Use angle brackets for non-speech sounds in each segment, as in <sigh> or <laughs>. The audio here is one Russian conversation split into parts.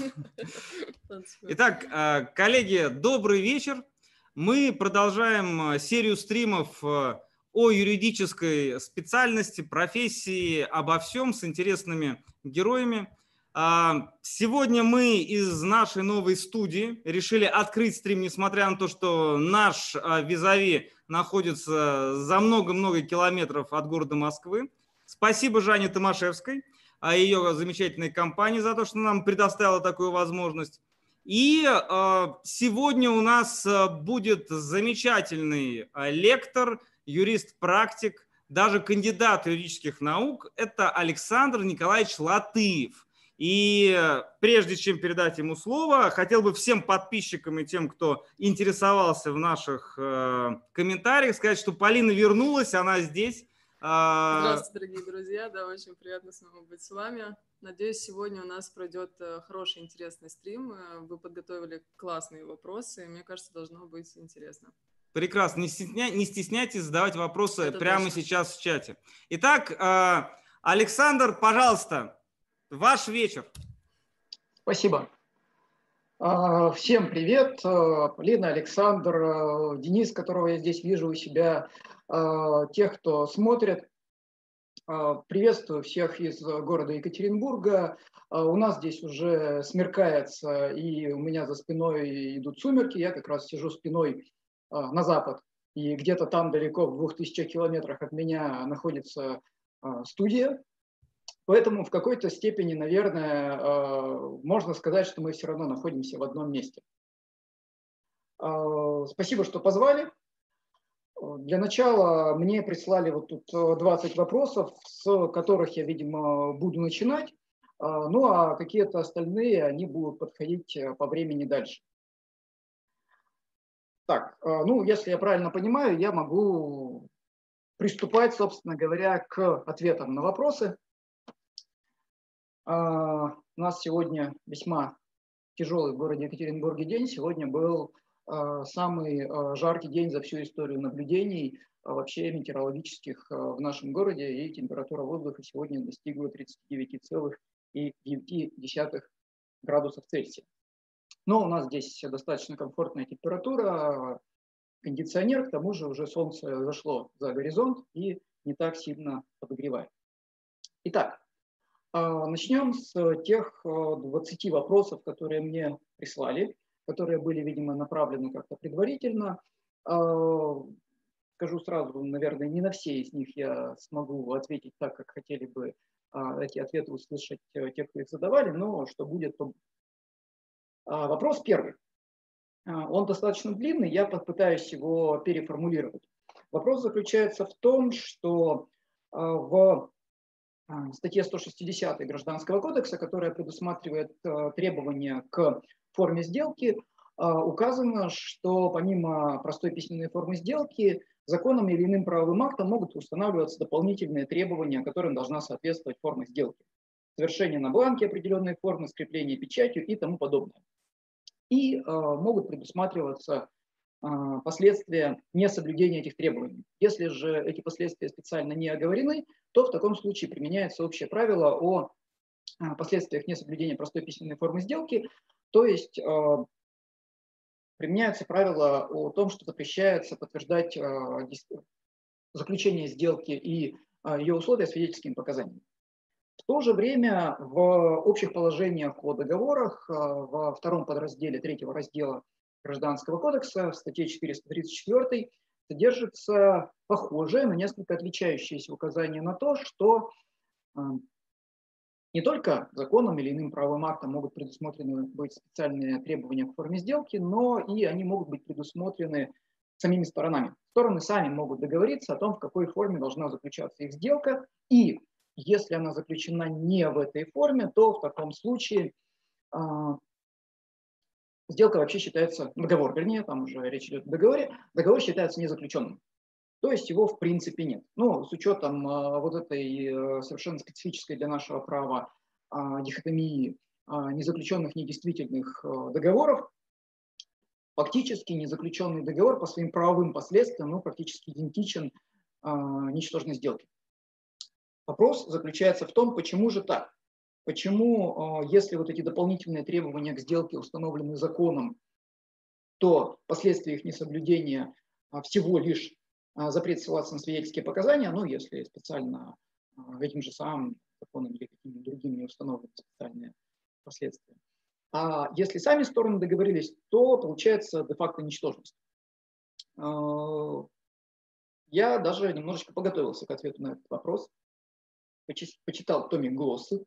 <laughs> Итак, э, коллеги, добрый вечер. Мы продолжаем э, серию стримов э, о юридической специальности, профессии, обо всем с интересными героями. Сегодня мы из нашей новой студии решили открыть стрим, несмотря на то, что наш визави находится за много-много километров от города Москвы. Спасибо Жанне Томашевской о ее замечательной компании за то, что нам предоставила такую возможность. И э, сегодня у нас э, будет замечательный лектор, юрист-практик, даже кандидат юридических наук. Это Александр Николаевич Латыев. И прежде чем передать ему слово, хотел бы всем подписчикам и тем, кто интересовался в наших комментариях, сказать, что Полина вернулась, она здесь. А, Здравствуйте, дорогие друзья. Да, очень приятно снова быть с вами. Надеюсь, сегодня у нас пройдет э, хороший, интересный стрим. Э, вы подготовили классные вопросы. Мне кажется, должно быть интересно. Прекрасно. Не, стесня... не стесняйтесь задавать вопросы Это прямо точно. сейчас в чате. Итак, э, Александр, пожалуйста, ваш вечер. Спасибо. А, всем привет. Полина, Александр, Денис, которого я здесь вижу у себя тех, кто смотрит. А, приветствую всех из города Екатеринбурга. А, у нас здесь уже смеркается, и у меня за спиной идут сумерки. Я как раз сижу спиной на запад. И где-то там далеко, в двух тысячах километрах от меня, находится студия. Поэтому в какой-то степени, наверное, можно сказать, что мы все равно находимся в одном месте. Спасибо, что позвали. Для начала мне прислали вот тут 20 э, вопросов, с которых я, видимо, буду начинать. А, ну а какие-то остальные, они будут подходить э, по времени дальше. Так, э, ну, если я правильно понимаю, я могу приступать, собственно говоря, к ответам на вопросы. А, у нас сегодня весьма тяжелый в городе Екатеринбурге день. Сегодня был самый а, жаркий день за всю историю наблюдений а, вообще метеорологических в нашем городе, и температура воздуха сегодня достигла 39,9 градусов Цельсия. Но у нас здесь достаточно комфортная температура, кондиционер, к тому же уже солнце зашло за горизонт и не так сильно подогревает. Итак, начнем с тех 20 вопросов, которые мне прислали которые были, видимо, направлены как-то предварительно. А, скажу сразу, наверное, не на все из них я смогу ответить так, как хотели бы а, эти ответы услышать э, те, кто их задавали, но что будет, то а, Вопрос первый. Он достаточно длинный, я попытаюсь его переформулировать. Вопрос заключается в том, что в статье 160 Гражданского кодекса, которая предусматривает э, требования к форме сделки а, указано, что помимо простой письменной формы сделки, законом или иным правовым актом могут устанавливаться дополнительные требования, которым должна соответствовать форма сделки. Совершение на бланке определенной формы, скрепление печатью и тому подобное. И э, могут предусматриваться э, последствия несоблюдения этих требований. Если же эти последствия специально не оговорены, то в таком случае применяется общее правило о последствиях несоблюдения простой письменной формы сделки, то есть э, применяются правила о том, что запрещается подтверждать э, заключение сделки и э, ее условия свидетельскими показаниями. В то же время в общих положениях о договорах во втором подразделе третьего раздела Гражданского кодекса в статье 434 содержится похожее, но несколько отличающееся указание на то, что не только законом или иным правовым актом могут предусмотрены быть специальные требования к форме сделки, но и они могут быть предусмотрены самими сторонами. Стороны сами могут договориться о том, в какой форме должна заключаться их сделка, и если она заключена не в этой форме, то в таком случае э, сделка вообще считается, договор, вернее, там уже речь идет о договоре, договор считается незаключенным. То есть его в принципе нет. Ну, с учетом а, вот этой э, совершенно специфической для нашего права а, дихотомии а, незаключенных недействительных э, договоров, фактически незаключенный договор по своим правовым последствиям ну, практически идентичен ничтожной сделке. Вопрос заключается в том, почему же так? почему, если вот эти дополнительные требования к сделке установлены законом, то последствия их несоблюдения всего лишь запрет ссылаться на свидетельские показания, ну, если специально этим же самым законом или какими-то другими установлены специальные последствия. А если сами стороны договорились, то получается де-факто ничтожность. А, я даже немножечко подготовился к ответу на этот вопрос. Почитал томик Глоссы,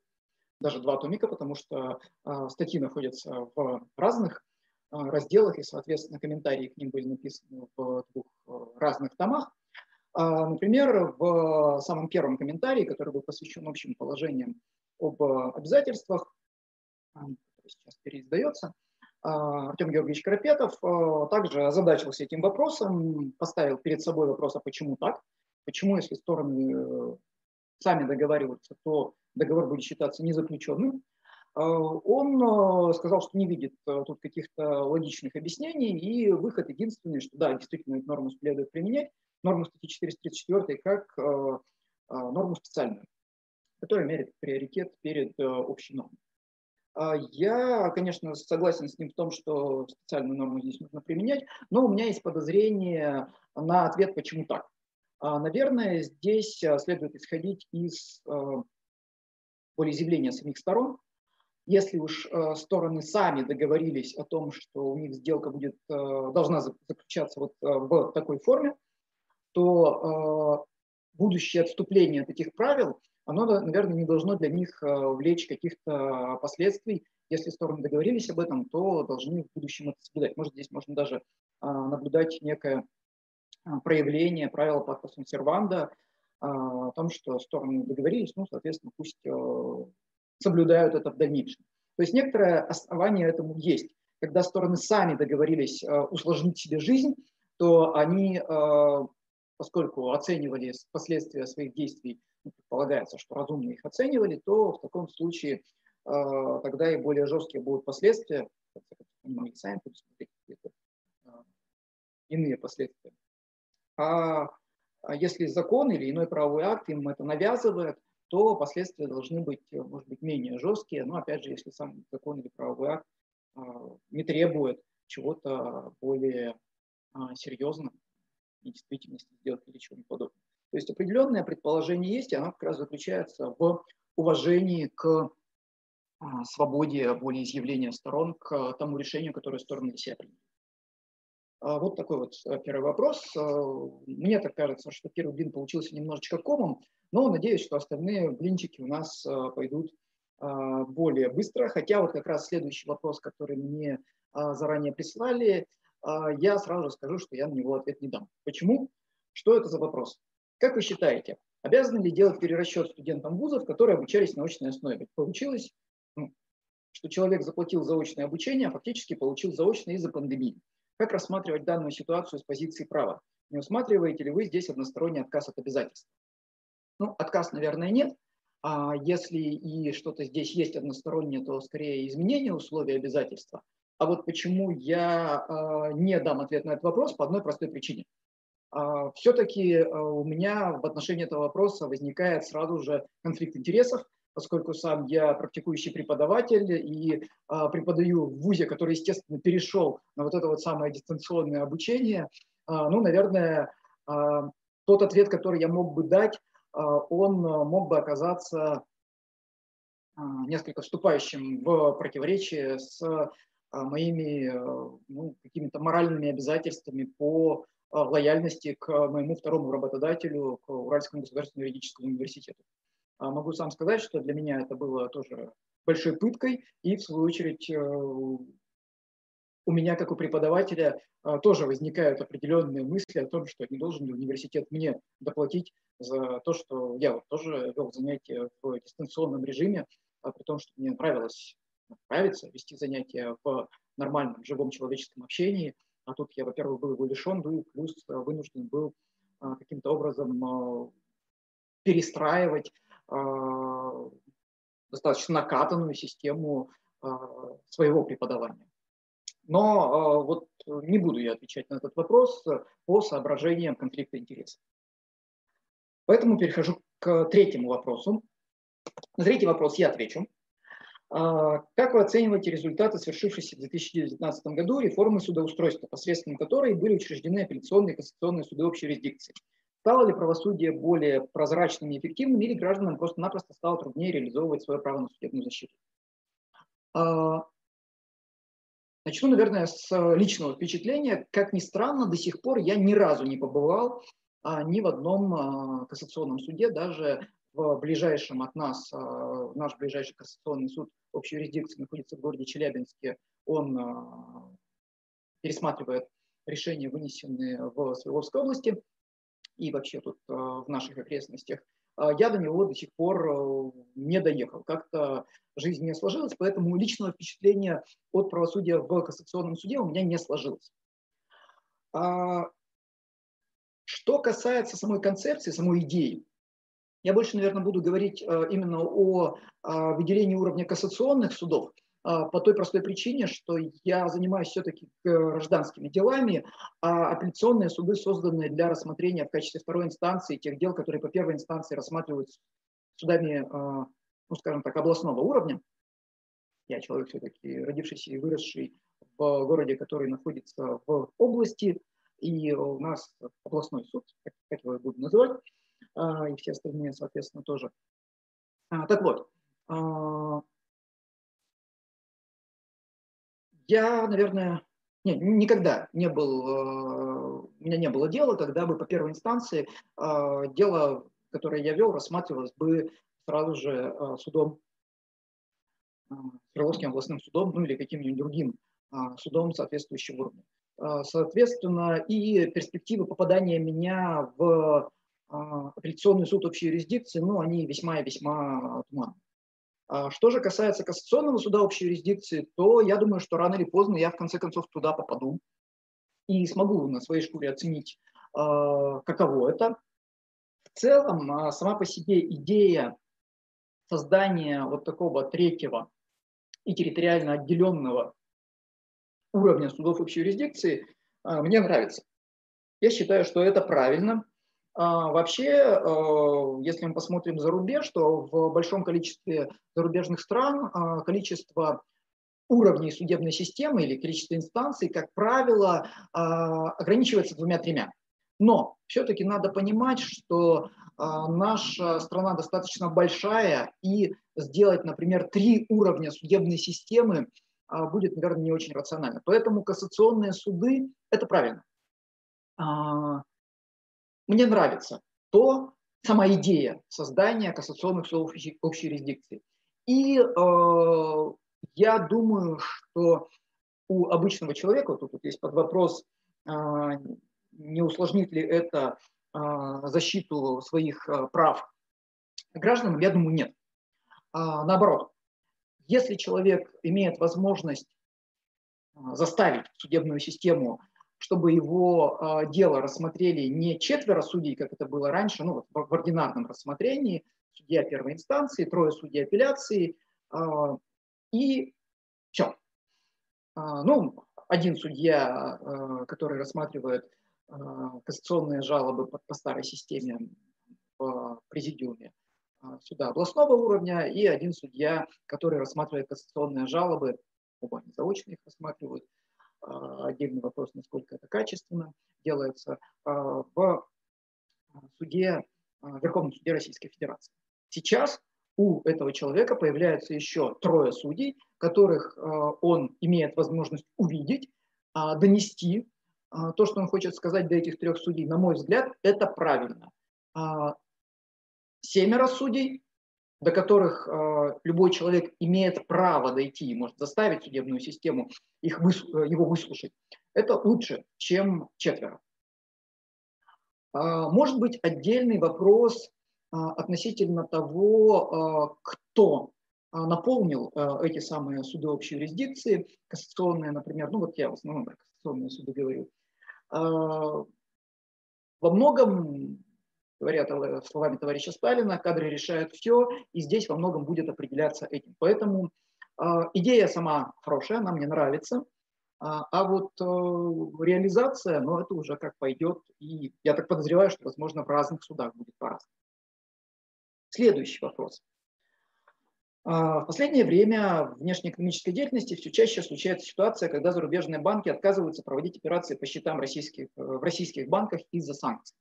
даже два томика, потому что а, статьи находятся в разных а, разделах, и, соответственно, комментарии к ним были написаны в двух разных томах. Например, в самом первом комментарии, который был посвящен общим положениям об обязательствах, сейчас переиздается, а, Артем Георгиевич Карапетов а, также озадачился этим вопросом, поставил перед собой вопрос, а почему так? Почему, если стороны э, сами договариваются, то договор будет считаться незаключенным? А, он сказал, что не видит тут каких-то логичных объяснений, и выход единственный, что да, действительно эту норму следует применять, норму статьи 434 как норму специальную, которая мерит приоритет перед э, общей нормой. Я, конечно, согласен с ним в том, что специальную норму здесь нужно применять, но у меня есть подозрение на ответ, почему так. Наверное, здесь следует исходить из волеизъявления самих сторон. Если уж стороны сами договорились о том, что у них сделка будет, должна заключаться вот в такой форме, то будущее отступление от этих правил – оно, наверное, не должно для них э, влечь каких-то последствий. Если стороны договорились об этом, то должны в будущем это соблюдать. Может, здесь можно даже наблюдать некое проявление правила пакта серванда о том, что стороны договорились, ну, соответственно, пусть э, соблюдают это в дальнейшем. То есть некоторое основание этому есть. Когда стороны сами договорились э, усложнить себе жизнь, то они, поскольку оценивали последствия своих действий предполагается, что разумно их оценивали, то в таком случае э, тогда и более жесткие будут последствия, мы сами предусмотреть какие-то э, иные последствия. А, а если закон или иной правовой акт им это навязывает, то последствия должны быть, может быть, менее жесткие, но опять же, если сам закон или правовой акт э, не требует чего-то более серьезного, и действительности сделать или чего-нибудь подобного. То есть определенное предположение есть, и оно как раз заключается в уважении к а, свободе волеизъявления сторон, к тому решению, которое стороны для себя приняли. А, вот такой вот э, первый вопрос. А, мне так кажется, что первый блин получился немножечко комом, но надеюсь, что остальные блинчики у нас пойдут более быстро. Хотя вот как раз следующий вопрос, который мне заранее прислали, я сразу скажу, что я на него ответ не дам. Почему? Что это за вопрос? Как вы считаете, обязаны ли делать перерасчет студентам вузов, которые обучались на очной основе? Получилось, ну, что человек заплатил заочное обучение, а фактически получил заочное из-за пандемии. Как рассматривать данную ситуацию с позиции права? Не усматриваете ли вы здесь односторонний отказ от обязательств? Ну, отказ, наверное, нет. А если и что-то здесь есть одностороннее, то скорее изменение условий обязательства. А вот почему я э, не дам ответ на этот вопрос по одной простой причине. А, все-таки а, у меня в отношении этого вопроса возникает сразу же конфликт интересов, поскольку сам я практикующий преподаватель и а, преподаю в ВУЗе, который, естественно, перешел на вот это вот самое дистанционное обучение, ну, наверное, тот ответ, который я мог бы дать, он мог бы оказаться несколько вступающим в противоречие с моими ну, какими-то моральными обязательствами по а, лояльности к моему второму работодателю, к Уральскому государственному юридическому университету. А, могу сам сказать, что для меня это было тоже большой пыткой, и в свою очередь э, у меня, как у преподавателя, а, тоже возникают определенные мысли о том, что не должен ли университет мне доплатить за то, что я вот тоже вел занятия в дистанционном режиме, при том, что мне нравилось, нравится вести занятия в нормальном живом человеческом общении – а тут я, во-первых, был его лишен, ну и плюс э, вынужден был а, каким-то образом а, перестраивать а, достаточно накатанную систему своего преподавания. Но вот не буду я отвечать на этот вопрос по соображениям конфликта интересов. Поэтому перехожу к третьему вопросу. На третий вопрос я отвечу. Как вы оцениваете результаты свершившейся в 2019 году реформы судоустройства, посредством которой были учреждены апелляционные и кассационные суды общей юрисдикции? Стало ли правосудие более прозрачным и эффективным, или гражданам просто-напросто стало труднее реализовывать свое право на судебную защиту? Начну, наверное, с личного впечатления. Как ни странно, до сих пор я ни разу не побывал а, ни в одном а, кассационном суде, даже в ближайшем от нас, а, наш ближайший кассационный суд общей юрисдикции находится в городе Челябинске, он а, пересматривает решения, вынесенные в Свердловской области и вообще тут а, в наших окрестностях. Я до него до сих пор не доехал. Как-то жизнь не сложилась, поэтому личного впечатления от правосудия в кассационном суде у меня не сложилось. Что касается самой концепции, самой идеи, я больше, наверное, буду говорить э, именно о а, выделении уровня кассационных судов, а, по той простой причине, что я занимаюсь все-таки гражданскими делами, а апелляционные суды созданы для рассмотрения в качестве второй инстанции тех дел, которые по первой инстанции рассматриваются судами, а, ну, скажем так, областного уровня. Я человек все-таки родившийся и выросший в городе, который находится в области, и у нас областной суд, как его буду называть, а, и все остальные, соответственно, тоже. А, так вот, я, наверное, не, никогда не был, у меня не было дела, когда бы по первой инстанции дело, которое я вел, рассматривалось бы сразу же судом, Свердловским областным судом, ну или каким-нибудь другим судом соответствующего уровня. Соответственно, и перспективы попадания меня в апелляционный суд общей юрисдикции, ну, они весьма и весьма туманны. А что же касается кассационного суда общей юрисдикции, то я думаю, что рано или поздно я в конце концов туда попаду и смогу на своей шкуре оценить, а, каково это. В целом, сама по себе идея создания вот такого третьего и территориально отделенного уровня судов общей юрисдикции мне нравится. Я считаю, что это правильно, а, вообще, э, если мы посмотрим за рубеж, то в большом количестве зарубежных стран а, количество уровней судебной системы или количество инстанций, как правило, а, ограничивается двумя-тремя. Но все-таки надо понимать, что наша страна достаточно большая, и сделать, например, три уровня судебной системы будет, наверное, не очень рационально. Поэтому кассационные суды – это правильно мне нравится то, сама идея создания кассационных судов общей юрисдикции. И э, я думаю, что у обычного человека, тут, тут есть под вопрос, э, не усложнит ли это э, защиту своих э, прав гражданам, я думаю, нет. А, наоборот, если человек имеет возможность заставить судебную систему чтобы его э, дело рассмотрели не четверо судей, как это было раньше, ну, вот в, ординарном рассмотрении, судья первой инстанции, трое судей апелляции, э, и все. Э, ну, один судья, который рассматривает кассационные жалобы по, старой системе в президиуме суда областного уровня, и один судья, который рассматривает кассационные жалобы, оба они заочно их рассматривают, а, отдельный вопрос, насколько это качественно делается, а, в суде, а, Верховном суде Российской Федерации. Сейчас у этого человека появляется еще трое судей, которых он имеет возможность увидеть, донести то, что он хочет сказать до этих трех судей. На мой взгляд, это правильно. Семеро судей до которых э, любой человек имеет право дойти и может заставить судебную систему их выс, э, его выслушать, это лучше, чем четверо. Э, может быть отдельный вопрос э, относительно того, э, кто наполнил э, эти самые суды общей юрисдикции, кассационные, например, ну вот я в основном про кассационные суды говорю. Э, во многом говоря словами товарища Сталина, кадры решают все, и здесь во многом будет определяться этим. Поэтому э, идея сама хорошая, она мне нравится, а, а вот э, реализация, ну это уже как пойдет, и я так подозреваю, что, возможно, в разных судах будет по-разному. Следующий вопрос. А, в последнее время в внешнеэкономической деятельности все чаще случается ситуация, когда зарубежные банки отказываются проводить операции по счетам российских, э, в российских банках из-за санкций.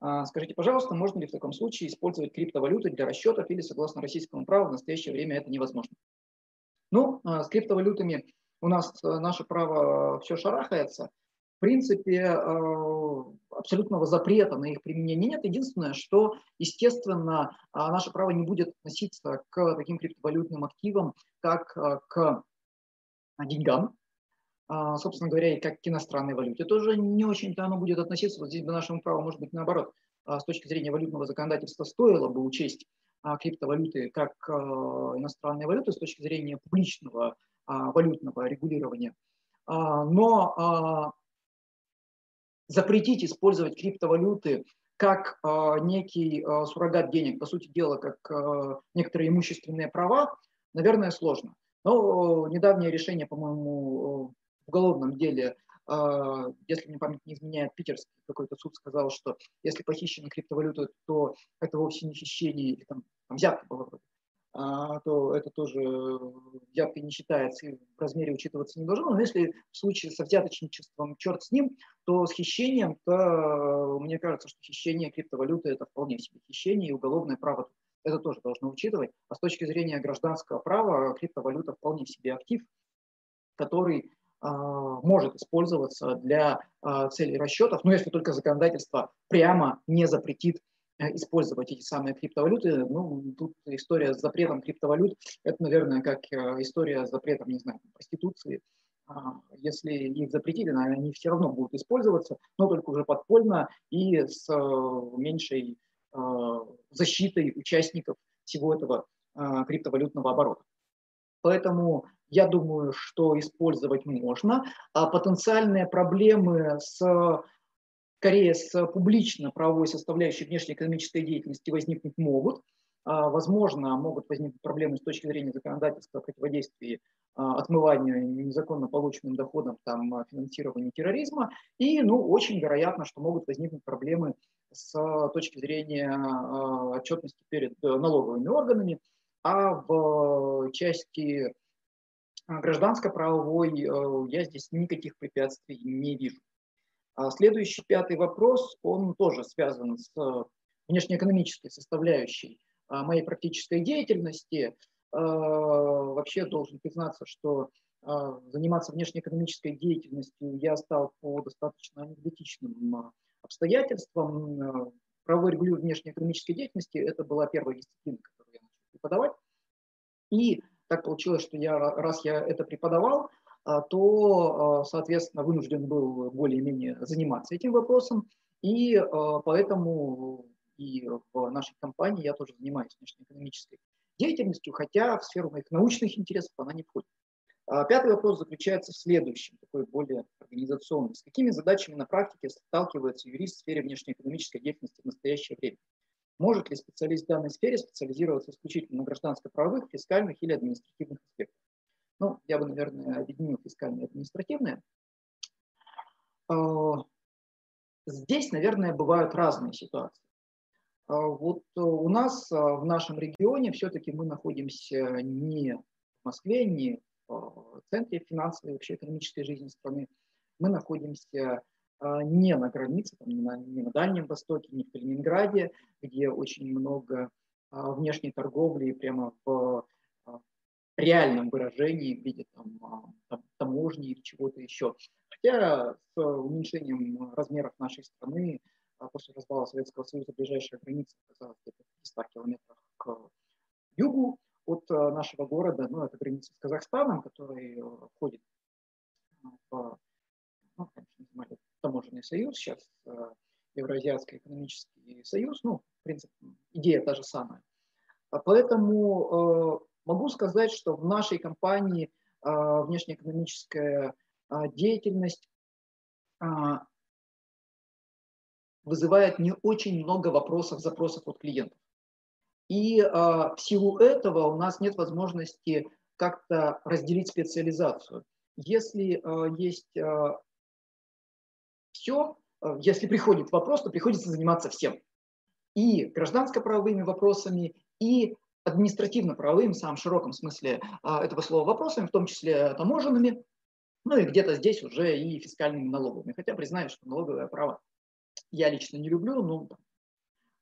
А, скажите, пожалуйста, можно ли в таком случае использовать криптовалюты для расчетов или, согласно российскому праву, в настоящее время это невозможно? Ну, а, с криптовалютами у нас э, наше право все шарахается. В принципе, э, абсолютного запрета на их применение нет. Единственное, что, естественно, а, наше право не будет относиться к таким криптовалютным активам, как э, к деньгам, собственно говоря, и как к иностранной валюте. Тоже не очень-то оно будет относиться. Вот здесь бы нашему праву, может быть, наоборот, а, с точки зрения валютного законодательства стоило бы учесть криптовалюты как иностранные валюты с точки зрения публичного валютного регулирования. Но запретить использовать криптовалюты как некий суррогат денег, по сути дела, как некоторые имущественные права, наверное, сложно. Но недавнее решение, по-моему, уголовном деле, э, если мне память не изменяет, питерский какой-то суд сказал, что если похищена криптовалюта, то это вовсе не хищение, или там, там взятка была вроде, а, то это тоже взяткой не считается и в размере учитываться не должно. Но если в случае со взяточничеством черт с ним, то с хищением, то мне кажется, что хищение криптовалюты это вполне себе хищение, и уголовное право это тоже должно учитывать. А с точки зрения гражданского права криптовалюта вполне себе актив, который а, может использоваться для а, целей расчетов, но если только законодательство прямо не запретит Э, использовать эти самые криптовалюты. Ну, тут история с запретом криптовалют, это, наверное, как э, история с запретом, не знаю, проституции. А, если их запретили, они все равно будут использоваться, но только уже подпольно и с э, меньшей защитой участников всего этого криптовалютного оборота. Поэтому я думаю, что использовать можно. А потенциальные проблемы с скорее с публично-правовой составляющей внешнеэкономической деятельности возникнуть могут. А, возможно, могут возникнуть проблемы с точки зрения законодательства о противодействии а, отмыванию незаконно полученным доходом, там, а, финансированию терроризма. И, ну, очень вероятно, что могут возникнуть проблемы с точки зрения отчетности перед налоговыми органами. А в части гражданско-правовой э, я здесь никаких препятствий не вижу. А следующий пятый вопрос, он тоже связан с э, внешнеэкономической составляющей а, моей практической деятельности. А, вообще должен признаться, что заниматься внешнеэкономической деятельностью я стал по достаточно анекдотичным обстоятельствам. Правовой регулирование внешнеэкономической деятельности – это была первая дисциплина, преподавать. И так получилось, что я, раз я это преподавал, а, то, а, соответственно, вынужден был более-менее заниматься этим вопросом, и а, поэтому и в нашей компании я тоже занимаюсь внешнеэкономической деятельностью, хотя в сферу моих научных интересов она не входит. Пятый вопрос заключается в следующем, такой более организационный. С какими задачами на практике сталкивается юрист в сфере внешнеэкономической деятельности в настоящее время? Может ли специалист в данной сфере специализироваться исключительно на гражданско-правовых, фискальных или административных аспектах? Ну, я бы, наверное, объединил фискальное и административное. А, здесь, наверное, бывают разные ситуации. А, вот у нас а, в нашем регионе все-таки мы находимся не в Москве, не в центре финансовой и вообще экономической жизни страны. Мы находимся не на границе, там, не, на, не на Дальнем Востоке, не в Калининграде, где очень много внешней торговли прямо в реальном выражении в виде там, а, там, таможни или чего-то еще. Хотя с уменьшением размеров нашей страны а, после развала Советского Союза ближайшая граница оказалась где-то в 100 километрах к югу от а, нашего города, ну, это граница с Казахстаном, который входит в, ну, конечно, называли таможенный союз, сейчас Евразиатский экономический союз, ну, в принципе, идея та же самая. Поэтому Могу сказать, что в нашей компании а, внешнеэкономическая а, деятельность а, вызывает не очень много вопросов, запросов от клиентов. И в силу этого у нас нет возможности как-то разделить специализацию. Если есть все, если приходит вопрос, то приходится заниматься всем. И гражданско-правовыми вопросами, и административно-правовыми, в самом широком смысле этого слова вопросами, в том числе таможенными, ну и где-то здесь уже и фискальными налогами. Хотя признаю, что налоговое право я лично не люблю, но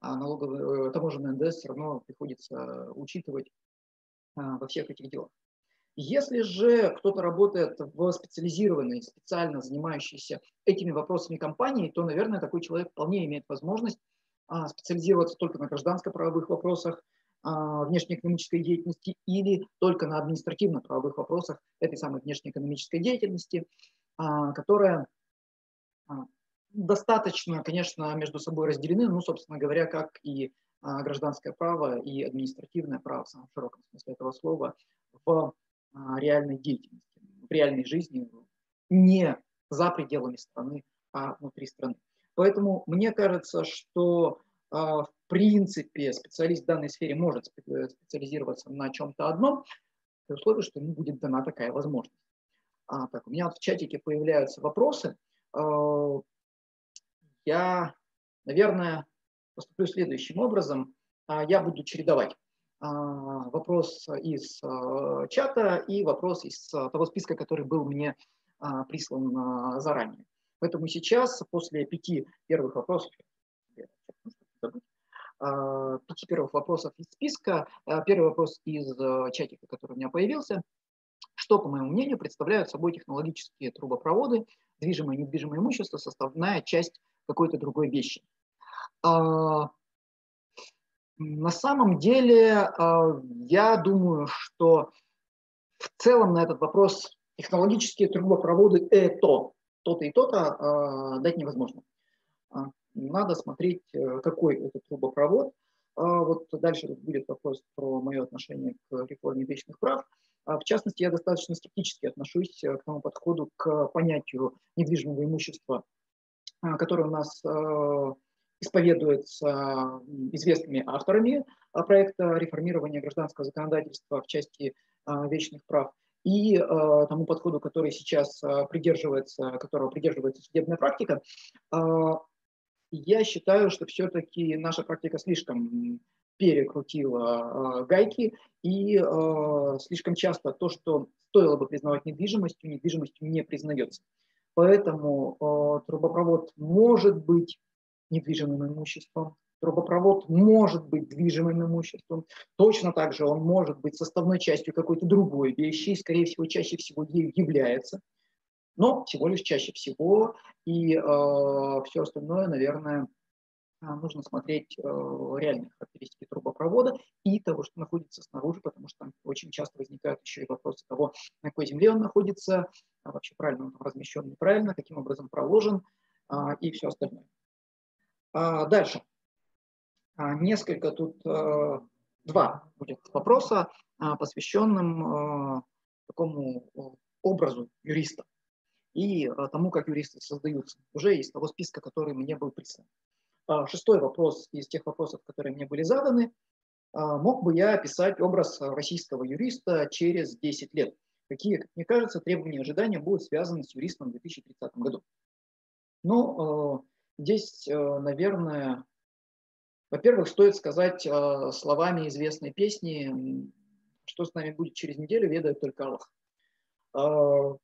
а налоговый, таможенный НДС все равно приходится учитывать во всех этих делах. Если же кто-то работает в специализированной, специально занимающейся этими вопросами компании, то, наверное, такой человек вполне имеет возможность а, специализироваться только на гражданско-правовых вопросах, а, внешнеэкономической деятельности или только на административно-правовых вопросах этой самой внешнеэкономической деятельности, а, которая достаточно, конечно, между собой разделены, ну, собственно говоря, как и гражданское право и административное право в самом широком смысле этого слова в реальной деятельности, в реальной жизни, не за пределами страны, а внутри страны. Поэтому мне кажется, что а, в принципе специалист в данной сфере может специализироваться на чем-то одном, при условии, что ему будет дана такая возможность. А, так, у меня вот в чатике появляются вопросы. А, я, наверное, поступлю следующим образом. Я буду чередовать а, вопрос из а, чата и вопрос из а, того списка, который был мне прислан заранее. Поэтому сейчас, после пяти первых вопросов, пяти первых вопросов из списка, первый вопрос из чатика, который у меня появился, что, по моему мнению, представляют собой технологические трубопроводы, движимое и недвижимое имущество, составная часть какой-то другой вещи. На самом деле, а, я думаю, что в целом на этот вопрос технологические трубопроводы это то-то и то-то а, дать невозможно. А, надо смотреть, э, какой это трубопровод. Вот дальше будет вопрос про мое отношение к реформе вечных прав. В частности, я достаточно скептически отношусь э, к тому подходу к понятию недвижимого имущества, которое у нас исповедуется известными авторами а, проекта реформирования гражданского законодательства в части а, вечных прав и а, тому подходу, который сейчас придерживается, которого придерживается судебная практика, я считаю, что все-таки наша практика слишком перекрутила гайки, и слишком часто то, что стоило бы признавать недвижимостью, недвижимостью не признается. Поэтому трубопровод может быть недвижимым имуществом. Трубопровод может быть движимым имуществом. Точно так же он может быть составной частью какой-то другой вещи, и, скорее всего, чаще всего ею является. Но всего лишь чаще всего, и э, все остальное, наверное, а, нужно смотреть э, реальные характеристики трубопровода и того, что находится снаружи, потому что там очень часто возникают еще и вопросы того, на какой земле он находится, а вообще правильно он размещен, неправильно, каким образом проложен э, и все остальное. А, дальше. А, несколько тут, э, два будет вопроса, а, посвященным такому образу юриста и тому, как юристы создаются, уже из того списка, который мне был прислан. Шестой вопрос из тех вопросов, которые мне были заданы. Мог бы я описать образ российского юриста через 10 лет? Какие, как мне кажется, требования и ожидания будут связаны с юристом в 2030 году? Ну, Здесь, э, наверное, во-первых, стоит сказать э, словами известной песни, что с нами будет через неделю, ведает только Аллах. Э,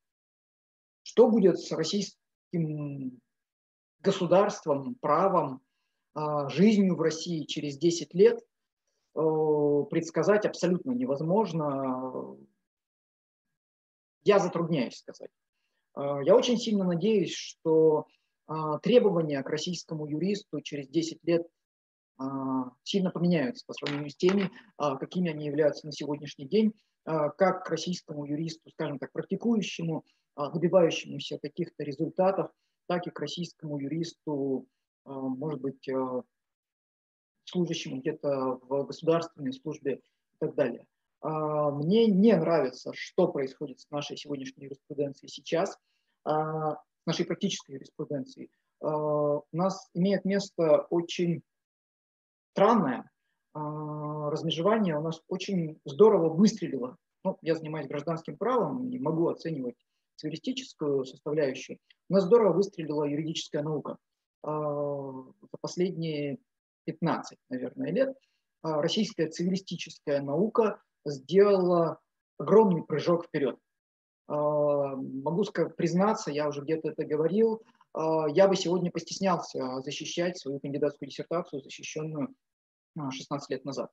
что будет с российским государством, правом, жизнью в России через 10 лет, предсказать абсолютно невозможно. Я затрудняюсь сказать. Я очень сильно надеюсь, что требования к российскому юристу через 10 лет а, сильно поменяются по сравнению с теми, а, какими они являются на сегодняшний день, как к российскому юристу, скажем так, практикующему, добивающемуся каких-то результатов, так и к российскому юристу, может быть, служащему где-то в государственной службе и так далее. Мне не нравится, что происходит с нашей сегодняшней юриспруденцией сейчас нашей практической юриспруденции, э, у нас имеет место очень странное э, размежевание, у нас очень здорово выстрелило. Ну, я занимаюсь гражданским правом и могу оценивать цивилистическую составляющую. У нас здорово выстрелила юридическая наука. Э, за последние 15, наверное, лет российская цивилистическая наука сделала огромный прыжок вперед. Могу признаться, я уже где-то это говорил, я бы сегодня постеснялся защищать свою кандидатскую диссертацию, защищенную 16 лет назад.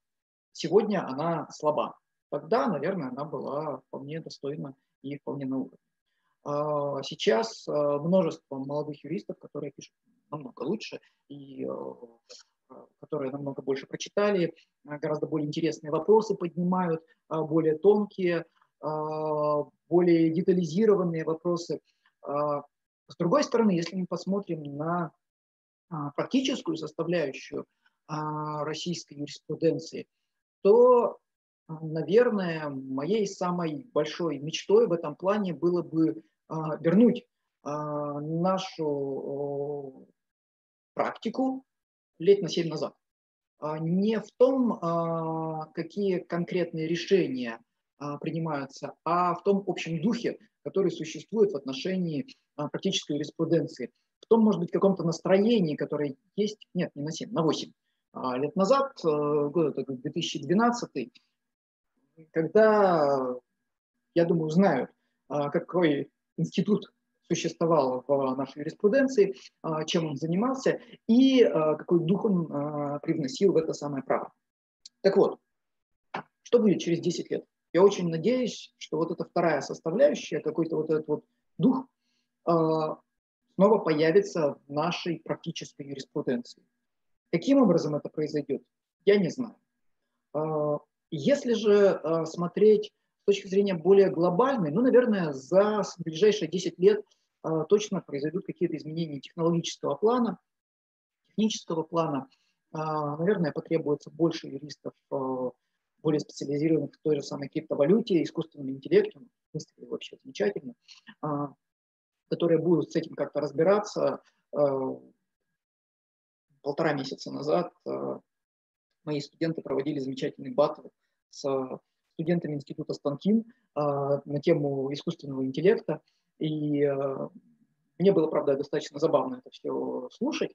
Сегодня она слаба. Тогда, наверное, она была вполне достойна и вполне на уровне. Сейчас множество молодых юристов, которые пишут намного лучше и которые намного больше прочитали, гораздо более интересные вопросы поднимают, более тонкие, более детализированные вопросы. С другой стороны, если мы посмотрим на практическую составляющую российской юриспруденции, то наверное, моей самой большой мечтой в этом плане было бы а, вернуть а, нашу практику лет на 7 назад. А, не в том, какие конкретные решения принимаются, а в том общем духе, который существует в отношении практической юриспруденции. В том, может быть, каком-то настроении, которое есть, нет, не на 7, на 8 лет назад, э, год 2012, когда, я думаю, знают, а, какой институт существовал в нашей юриспруденции, а, чем он занимался и а, какой дух он привносил в это самое право. Так вот, что будет через 10 лет? Я очень надеюсь, что вот эта вторая составляющая, какой-то вот этот вот дух, снова появится в нашей практической юриспруденции. Каким образом это произойдет, я не знаю. Если же э, смотреть с точки зрения более глобальной, ну, наверное, за ближайшие 10 лет точно произойдут какие-то изменения технологического плана, технического плана. Наверное, потребуется больше юристов, более специализированных в той же самой криптовалюте, искусственном интеллекте, мысли вообще замечательно, которые будут с этим как-то разбираться. Полтора месяца назад мои студенты проводили замечательный батл с студентами Института Станкин а, на тему искусственного интеллекта. И а, мне было, правда, достаточно забавно это все слушать.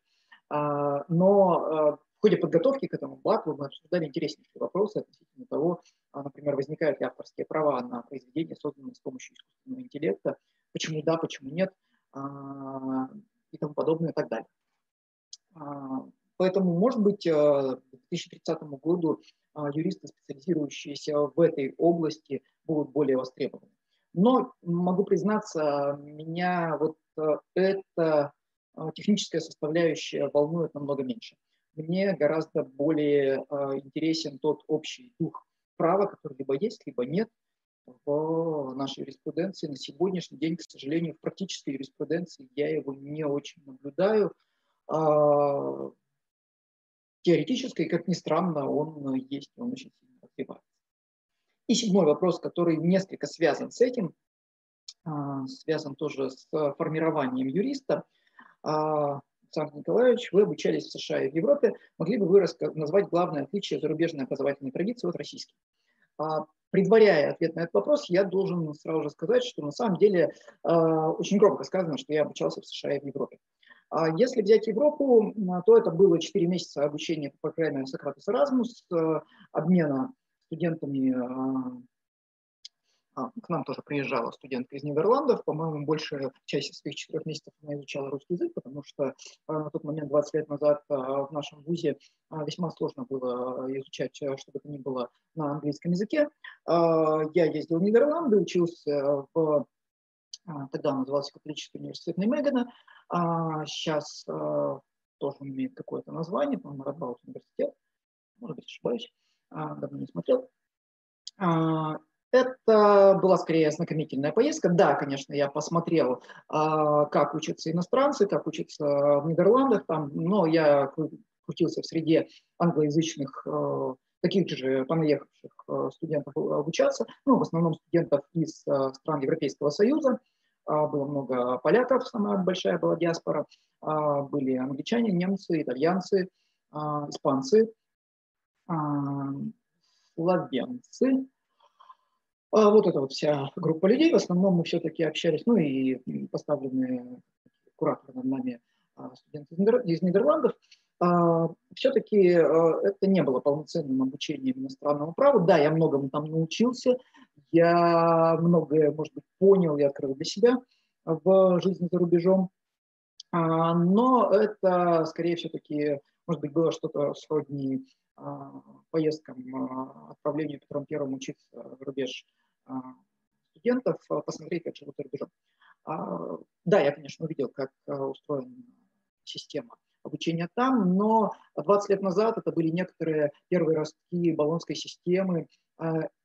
А, но в ходе подготовки к этому батлу мы обсуждали интереснейшие вопросы относительно того, например, возникают ли авторские права на произведения, созданные с помощью искусственного интеллекта, почему да, почему нет и тому подобное и так далее. Поэтому, может быть, к 2030 году а, юристы, специализирующиеся в этой области, будут более востребованы. Но могу признаться, меня вот э, эта а, техническая составляющая волнует намного меньше. Мне гораздо более а, интересен тот общий дух права, который либо есть, либо нет в нашей юриспруденции. На сегодняшний день, к сожалению, в практической юриспруденции я его не очень наблюдаю теоретической, как ни странно, он есть, он очень сильно развивается. И седьмой вопрос, который несколько связан с этим, а, связан тоже с формированием юриста. А, Александр Николаевич, вы обучались в США и в Европе. Могли бы вы назвать главное отличие зарубежной образовательной традиции от российской? А, предваряя ответ на этот вопрос, я должен сразу же сказать, что на самом деле очень громко сказано, что я обучался в США и в Европе. А если взять Европу, то это было 4 месяца обучения по программе Сократус Erasmus, обмена студентами. А, к нам тоже приезжала студентка из Нидерландов. По-моему, большая часть своих четырех месяцев она изучала русский язык, потому что на тот момент, 20 лет назад, в нашем ВУЗе весьма сложно было изучать э, что бы то ни было на английском языке. Я ездил в Нидерланды, учился в тогда назывался Католический университет Немегана, а сейчас тоже имеет какое-то название, по-моему, Радбаут университет, может быть, ошибаюсь, а, давно не смотрел. А, это была скорее ознакомительная поездка. Да, конечно, я посмотрел, как учатся иностранцы, как учатся в Нидерландах, там, но я крутился в среде англоязычных таких же понаехавших студентов обучаться, ну, в основном студентов из стран Европейского Союза, а, было много поляков, самая большая была диаспора, а, были англичане, немцы, итальянцы, а, испанцы, словенцы. Вот эта вот вся группа людей, в основном мы все-таки общались, ну и поставленные кураторы над нами студенты из Нидерландов. Все-таки это не было полноценным обучением иностранного права. Да, я многому там научился, я многое, может быть, понял и открыл для себя в жизни за рубежом. Но это, скорее все-таки, может быть, было что-то сродни поездкам, отправлению Петром Первым учиться в рубеж студентов, посмотреть, как живут за рубежом. Да, я, конечно, увидел, как устроена система обучения там, но 20 лет назад это были некоторые первые ростки баллонской системы.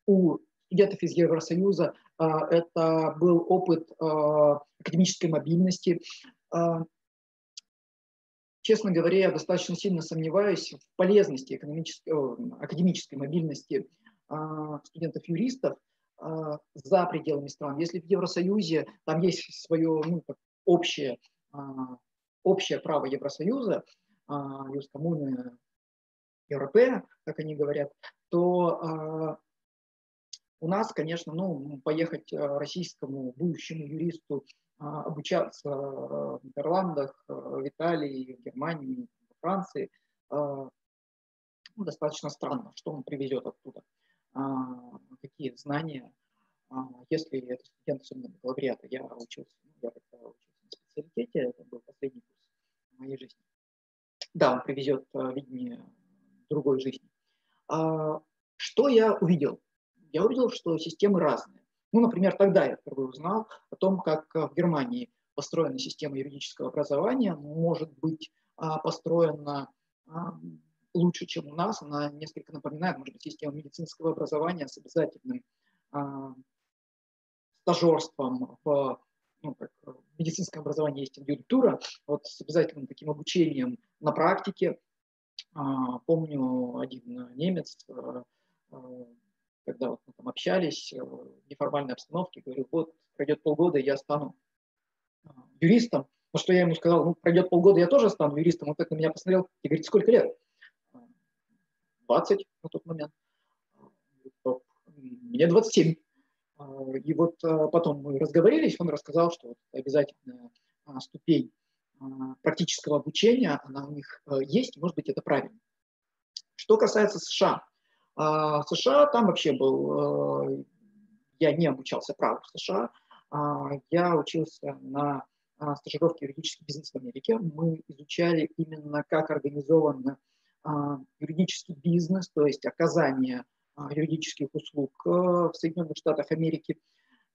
У студентов из Евросоюза это был опыт академической мобильности, честно говоря, я достаточно сильно сомневаюсь в полезности экономической, академической мобильности а, студентов-юристов а, за пределами стран. Если в Евросоюзе там есть свое ну, общее, а, общее право Евросоюза, Юс коммуны Европея, как они говорят, то у нас, конечно, ну, поехать российскому будущему юристу а, обучаться в Нидерландах, в Италии, в Германии, в Франции. А, ну, достаточно странно, что он привезет оттуда, а, какие знания, если это студент, особенно бакалавриата. Я учился, ну, я тогда учился на специалитете, это был последний курс в моей жизни. Да, он привезет видение другой жизни. Что я увидел? Я увидел, что системы разные. Ну, например, тогда я впервые узнал о том, как в Германии построена система юридического образования, может быть а, построена а, лучше, чем у нас. Она несколько напоминает, может быть, систему медицинского образования с обязательным а, стажерством в ну, как в медицинском образовании есть индивидура, вот с обязательным таким обучением на практике. Помню, один немец э, э, когда вот мы там общались э, в неформальной обстановке, говорю, вот пройдет полгода, я стану а, юристом. На что я ему сказал, ну, пройдет полгода, я тоже стану юристом. Он так на меня посмотрел и говорит, сколько лет? 20 на тот момент. Мне 27. А, и вот а, потом мы разговорились, он рассказал, что обязательная ступень практического обучения, она у них э, есть, может быть, это правильно. Что касается США, а США там вообще был, э, я не обучался праву в США, а я учился на стажировке юридический бизнес в Америке. Мы изучали именно, как организован а, юридический бизнес, то есть оказание а, юридических услуг э, в Соединенных Штатах Америки.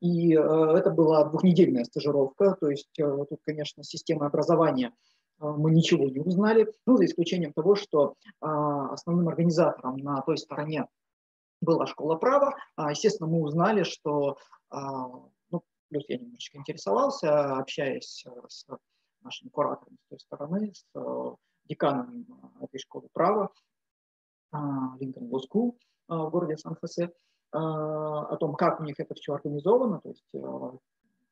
И э, это была двухнедельная стажировка, то есть тут, конечно, система образования – а, мы ничего не узнали, ну, за исключением того, что а, основным организатором на той стороне была школа права. А, естественно, мы узнали, что, ну, плюс я немножечко интересовался, общаясь с нашими кураторами с той стороны, с деканом этой школы права, Линкольн Law School в городе Сан-Хосе, о том, как у них это все организовано, то есть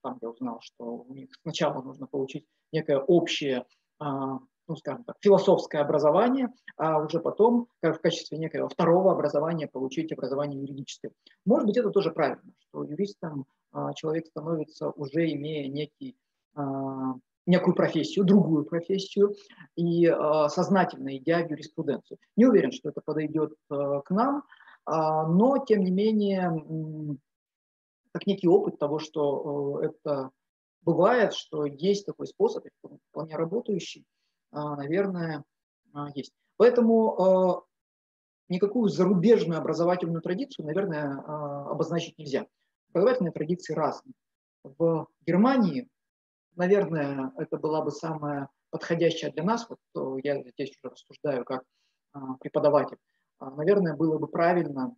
там я узнал, что у них сначала нужно получить некое общее а, ну, скажем так, философское образование, а уже потом, как в качестве некого второго образования, получить образование юридическое. Может быть, это тоже правильно, что юристом а, человек становится уже имея некий, а, некую профессию, другую профессию, и сознательно идя в юриспруденцию. Не уверен, что это подойдет к нам, но, тем не менее, как некий опыт того, что это бывает, что есть такой способ, вполне работающий, а, наверное, есть. Поэтому никакую зарубежную образовательную традицию, наверное, обозначить нельзя. Образовательные традиции разные. В Германии, наверное, это была бы самая подходящая для нас, вот я здесь уже рассуждаю как преподаватель, наверное, было бы правильно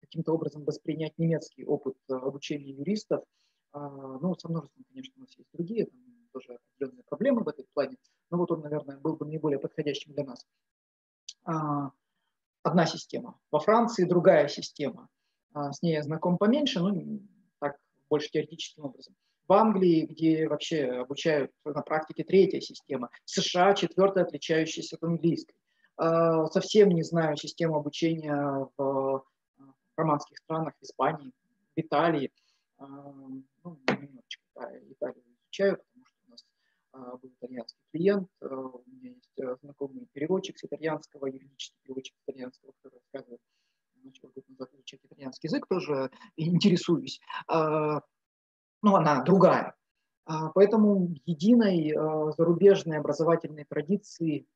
каким-то образом воспринять немецкий опыт обучения юристов – а, ну, со множеством, конечно, у нас есть другие, там тоже определенные проблемы в этом плане, но вот он, наверное, был бы наиболее подходящим для нас. А, одна система. Во Франции другая система. А, с ней я знаком поменьше, ну, так, больше теоретическим образом. В Англии, где вообще обучают на практике третья система. США четвертая, отличающаяся от английской. Совсем не знаю систему обучения в романских странах, в Испании, в Италии – ну, немножечко да, Италию изучаю, потому что у нас был итальянский клиент, у меня есть знакомый переводчик с итальянского, юридический переводчик с итальянского, который рассказывает, начал год назад изучать итальянский язык, тоже интересуюсь. Но она другая. Поэтому единой зарубежной образовательной традиции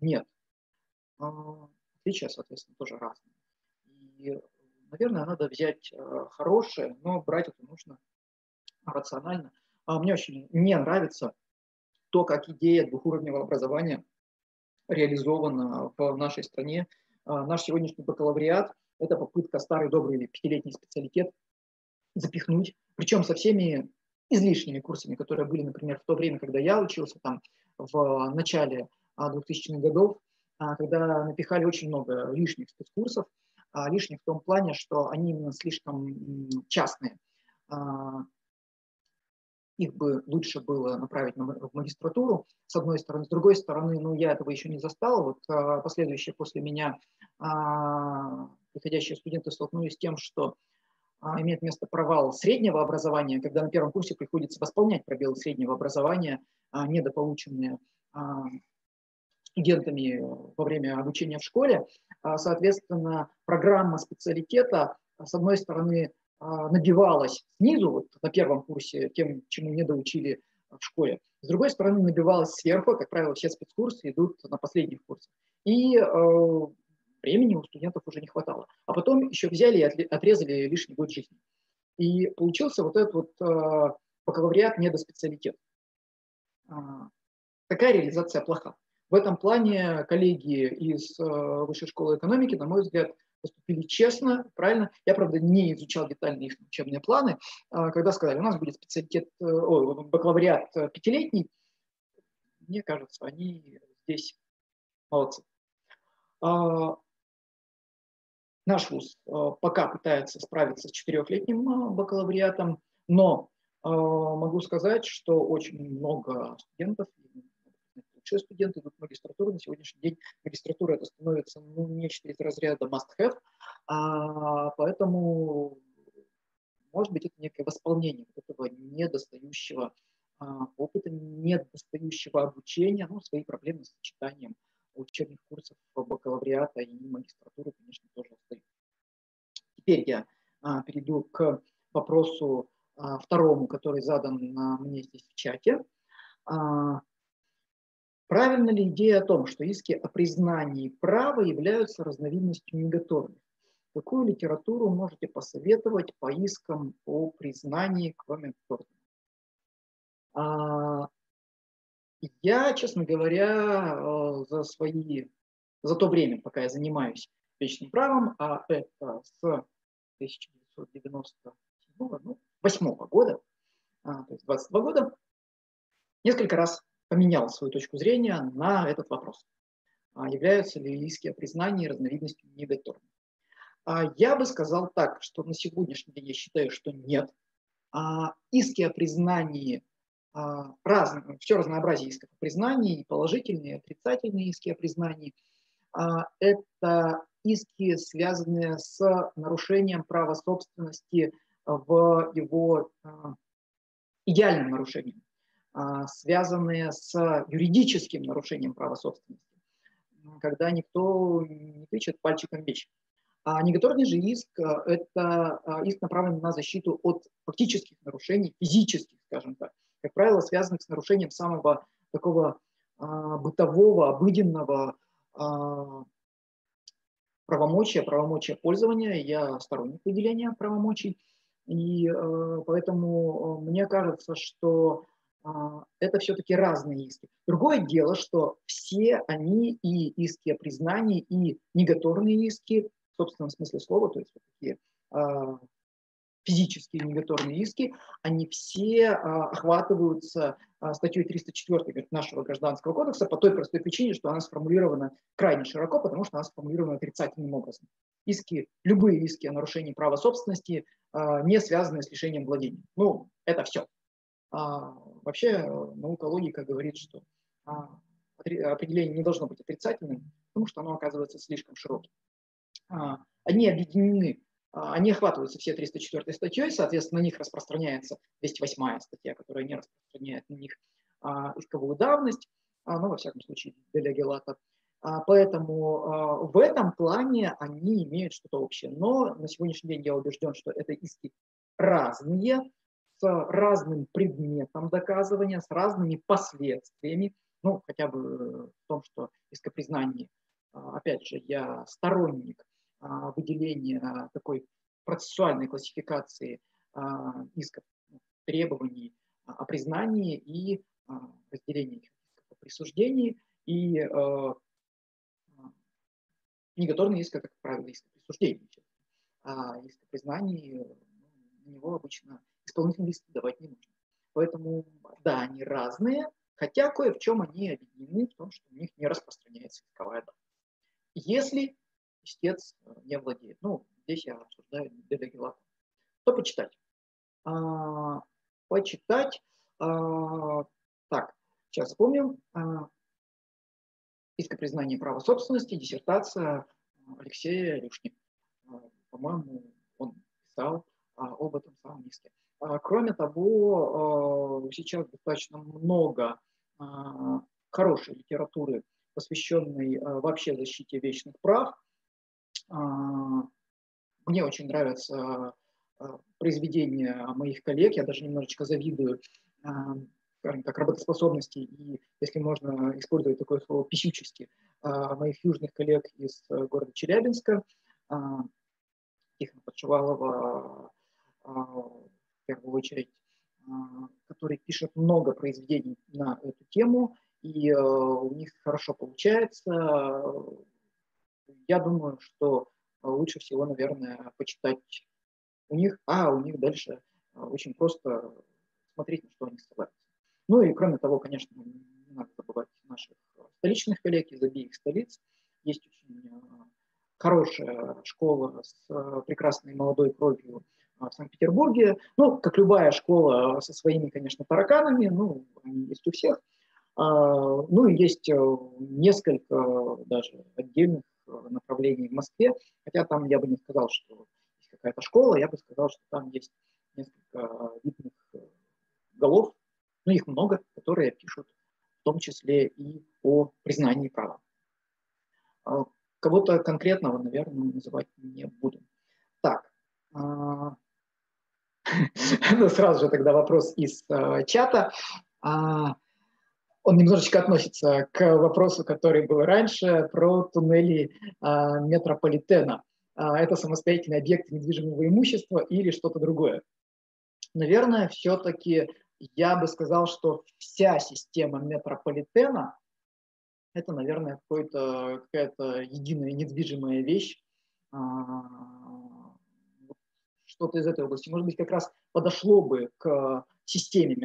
нет. Отличия, соответственно, тоже разные. И, наверное, надо взять хорошее, но брать это нужно рационально. А мне очень не нравится то, как идея двухуровневого образования реализована в нашей стране. А, наш сегодняшний бакалавриат – это попытка старый добрый пятилетний специалитет запихнуть, причем со всеми излишними курсами, которые были, например, в то время, когда я учился, там, в начале 2000-х годов, а, когда напихали очень много лишних спецкурсов, лишних в том плане, что они именно слишком частные их бы лучше было направить в магистратуру, с одной стороны. С другой стороны, ну, я этого еще не застал. Вот а, последующие после меня а, приходящие студенты столкнулись с тем, что а, имеет место провал среднего образования, когда на первом курсе приходится восполнять пробелы среднего образования, а, недополученные а, студентами во время обучения в школе. А, соответственно, программа специалитета, с одной стороны, набивалась снизу, вот на первом курсе, тем, чему не доучили в школе. С другой стороны, набивалась сверху, как правило, все спецкурсы идут на последних курсах. И э, времени у студентов уже не хватало. А потом еще взяли и отрезали лишний год жизни. И получился вот этот вот э, бакалавриат недоспециалитет. А, такая реализация плоха. В этом плане коллеги из э, Высшей школы экономики, на мой взгляд, поступили честно, правильно. Я, правда, не изучал детально их учебные планы. А, когда сказали, у нас будет специалитет, э, о, бакалавриат э, пятилетний, мне кажется, они здесь молодцы. А, наш вуз э, пока пытается справиться с четырехлетним бакалавриатом, но могу сказать, что очень много студентов, лучшие студенты идут в магистратуру. На сегодняшний день магистратура это становится ну, нечто из разряда must-have, а, поэтому, может быть, это некое восполнение этого недостающего а, опыта, недостающего обучения, ну, свои проблемы с сочетанием учебных курсов бакалавриата и магистратуры, конечно, тоже остаются. Теперь я а, перейду к вопросу а, второму, который задан а, мне здесь в чате. А, Правильно ли идея о том, что иски о признании права являются разновидностью негаторных? Какую литературу можете посоветовать по искам о признании, кроме Торна? Я, честно говоря, э, за свои, за то время, пока я занимаюсь вечным правом, а это с 1997 ну, 8 года, а, то есть 22 года, несколько раз поменял свою точку зрения на этот вопрос. А являются ли иски о признании разновидностью негативной? А я бы сказал так, что на сегодняшний день я считаю, что нет. Иски о признании разные, все разнообразие исков о признании, положительные, отрицательные иски о признании, это иски, связанные с нарушением права собственности в его идеальном нарушении. А, связанные с юридическим нарушением права собственности, когда никто не тычет пальчиком вещи. А негативный же иск – это а, иск, направленный на защиту от фактических нарушений, физических, скажем так, как правило, связанных с нарушением самого такого а, бытового, обыденного а, правомочия, правомочия пользования. Я сторонник выделения правомочий, и а, поэтому мне кажется, что а, это все-таки разные иски. Другое дело, что все они и иски о признании, и негативные иски, в собственном смысле слова, то есть вот такие а, физические негативные иски, они все а, охватываются статьей 304 нашего Гражданского кодекса по той простой причине, что она сформулирована крайне широко, потому что она сформулирована отрицательным образом. Иски, любые иски о нарушении права собственности не связаны с лишением владения. Ну, это все. А, вообще наука логика говорит, что а, определение не должно быть отрицательным, потому что оно оказывается слишком широким. А, они объединены, а, они охватываются все 304 статьей, соответственно, на них распространяется 208 статья, которая не распространяет на них исковую давность, ну, во всяком случае, делегелата. Поэтому в этом плане они имеют что-то общее. Но на сегодняшний день я убежден, что это иски разные, с разным предметом доказывания, с разными последствиями. Ну, хотя бы в том, что ископризнание, опять же, я сторонник выделения такой процессуальной классификации исков, требований о признании и разделении их по присуждении. И иск, как правило, иск присуждения. А иск признании на него обычно исполнительный лист давать не нужно. Поэтому, да, они разные, хотя кое в чем они объединены в том, что у них не распространяется языковая дата. Если истец не владеет, ну, здесь я обсуждаю делегилата, то почитать. А, почитать, а, так, сейчас вспомним, а, ископризнание права собственности, диссертация Алексея Люшни. А, по-моему, он писал а, об этом самом иске. А, кроме того, а, сейчас достаточно много хорошей литературы, посвященной вообще защите вечных прав. Мне очень нравятся произведения моих коллег, я даже немножечко завидую так, работоспособности и, если можно использовать такое слово, пищучести моих южных коллег из города Челябинска, Тихона Подшивалова, в первую очередь, который пишет много произведений на эту тему, и э, у них хорошо получается. Я думаю, что лучше всего, наверное, почитать у них, а у них дальше э, очень просто смотреть, на что они ссылаются. Ну и кроме того, конечно, не надо забывать наших столичных коллег из обеих столиц. Есть очень э, хорошая школа с прекрасной молодой кровью в Санкт-Петербурге. Ну, как любая школа со своими, конечно, тараканами, ну, они есть у всех. А, ну, и есть э, несколько даже отдельных э, направлений в Москве, хотя там я бы не сказал, что есть какая-то школа, я бы сказал, что там есть несколько видных э, голов, ну, их много, которые пишут в том числе и о признании права. А, кого-то конкретного, наверное, называть не буду. Так, а, <laughs> ну, сразу же тогда вопрос из э, чата. Он немножечко относится к вопросу, который был раньше, про туннели а, метрополитена. А, это самостоятельный объект недвижимого имущества или что-то другое? Наверное, все-таки я бы сказал, что вся система метрополитена – это, наверное, какая-то единая недвижимая вещь, а, что-то из этой области. Может быть, как раз подошло бы к системе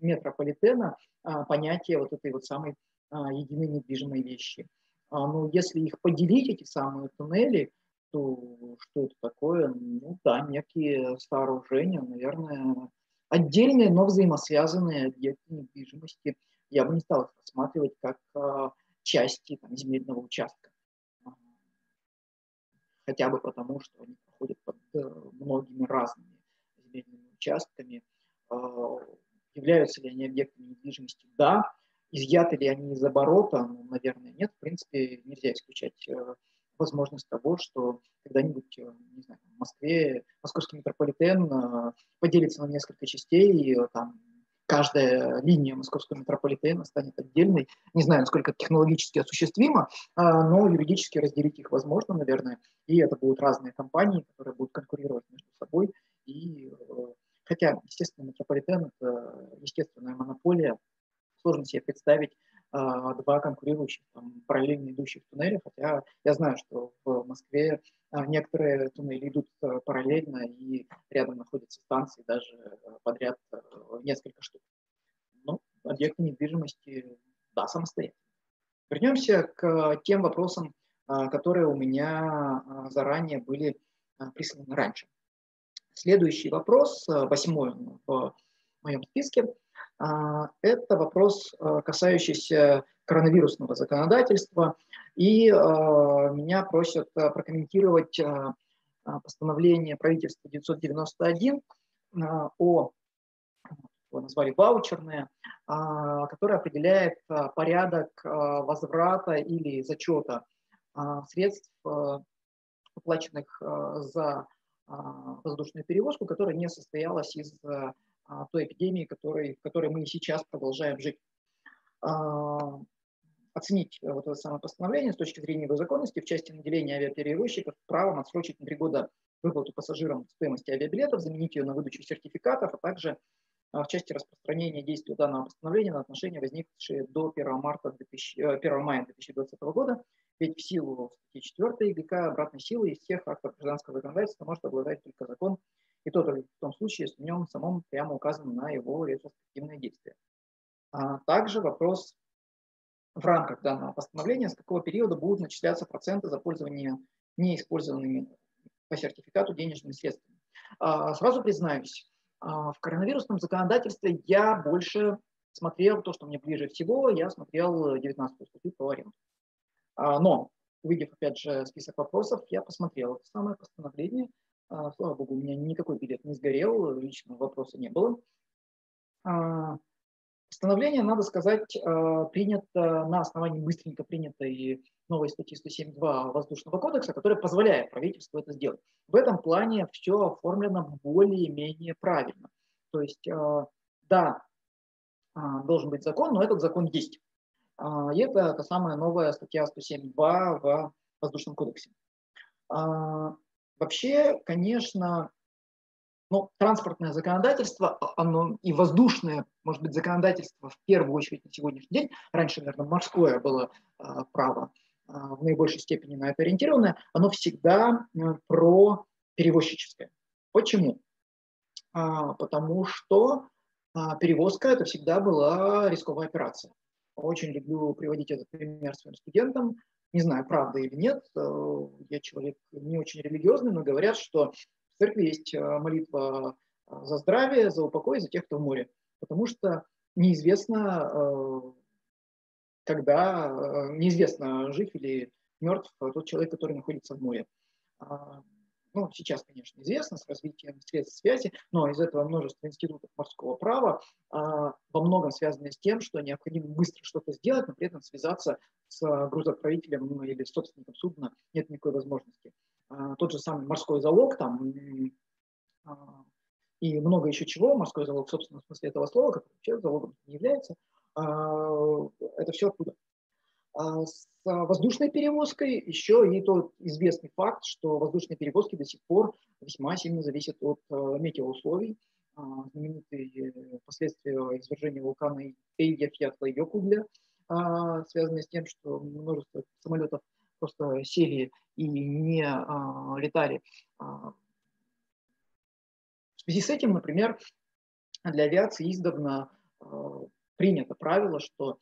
метрополитена а, понятие вот этой вот самой а, единой недвижимой вещи. А, но если их поделить, эти самые туннели, то что это такое? Ну да, некие сооружения, наверное, отдельные, но взаимосвязанные объекты недвижимости. Я бы не стал их рассматривать как части там, земельного участка. Хотя бы потому, что они проходят под многими разными земельными участками. А, являются ли они объектами недвижимости? Да. Изъяты ли они из оборота? Ну, наверное, нет. В принципе, нельзя исключать э, возможность того, что когда-нибудь, э, не знаю, в Москве московский метрополитен поделится на несколько частей, там каждая линия московского метрополитена станет отдельной. Не знаю, насколько это технологически осуществимо, а, но юридически разделить их возможно, наверное. И это будут разные компании, которые будут конкурировать между собой. И, э, хотя, естественно, метрополитен – это естественная монополия. Сложно себе представить два конкурирующих там, параллельно идущих туннеля, хотя я знаю, что в Москве а, некоторые туннели идут э, параллельно, и рядом находятся станции, даже э, подряд э, несколько штук. Ну, объекты недвижимости, да, самостоятельно. Вернемся к тем вопросам, а, которые у меня а, заранее были присланы раньше. Следующий вопрос, восьмой в моем списке, это вопрос, касающийся коронавирусного законодательства. И э, меня просят прокомментировать постановление правительства 991 о назвали ваучерные, которое определяет порядок возврата или зачета средств, уплаченных за воздушную перевозку, которая не состоялась из той эпидемии, которой, в которой мы сейчас продолжаем жить. Оценить э, вот это самое постановление с точки зрения его законности в части наделения авиаперевозчиков правом отсрочить на три года выплату пассажирам стоимости авиабилетов, заменить ее на выдачу сертификатов, а также а, в части распространения действия данного постановления на отношения, возникшие до 1, марта 2000, 1 э, мая 2020 года, ведь в силу статьи 4 ГК обратной силы из всех актов гражданского законодательства может обладать только закон, и то только в том случае, если в нем самом прямо указано на его ретроспективные действия. А также вопрос в рамках данного постановления, с какого периода будут начисляться проценты за пользование неиспользованными по сертификату денежными средствами. А, сразу признаюсь, а, в коронавирусном законодательстве я больше смотрел то, что мне ближе всего, я смотрел 19 статью по аренду. А, но, увидев, опять же, список вопросов, я посмотрел это самое постановление. Слава богу, у меня никакой билет не сгорел, личного вопроса не было. Постановление, надо сказать, э, принято на основании быстренько принятой новой статьи 107.2 Воздушного кодекса, которая позволяет правительству это сделать. В этом плане все оформлено более-менее правильно. То есть, да, должен быть закон, но этот закон есть. И это та самая новая статья 107.2 в Воздушном кодексе. Вообще, конечно, но транспортное законодательство, а, оно и воздушное, может быть, законодательство в первую очередь на сегодняшний день, раньше, наверное, морское было а, право а, в наибольшей степени на это ориентированное, оно всегда про перевозчическое. Почему? Потому что перевозка это всегда была рисковая операция. Очень люблю приводить этот пример своим студентам. Не знаю, правда или нет, э, я человек не очень религиозный, но говорят, что в церкви есть э, молитва э, за здравие, за упокой, за тех, кто в море. Потому что неизвестно, когда, неизвестно, жив или мертв тот человек, который находится в море. А, ну, сейчас, конечно, известно с развитием средств связи, но из этого множество институтов морского права а, во многом связаны с тем, что необходимо быстро что-то сделать, но при этом связаться с грузоотправителем ну, или собственником судна нет никакой возможности. А, тот же самый морской залог там а, и много еще чего, морской залог в собственном смысле этого слова, который вообще залогом не является, а, это все оттуда. С воздушной перевозкой еще и тот известный факт, что воздушные перевозки до сих пор весьма сильно зависят от метеоусловий. Знаменитые последствия извержения вулкана Эйгефьятла-Йокугля, связанные с тем, что множество самолетов просто сели и не а, летали. А, в связи с этим, например, для авиации издавна а, принято правило, что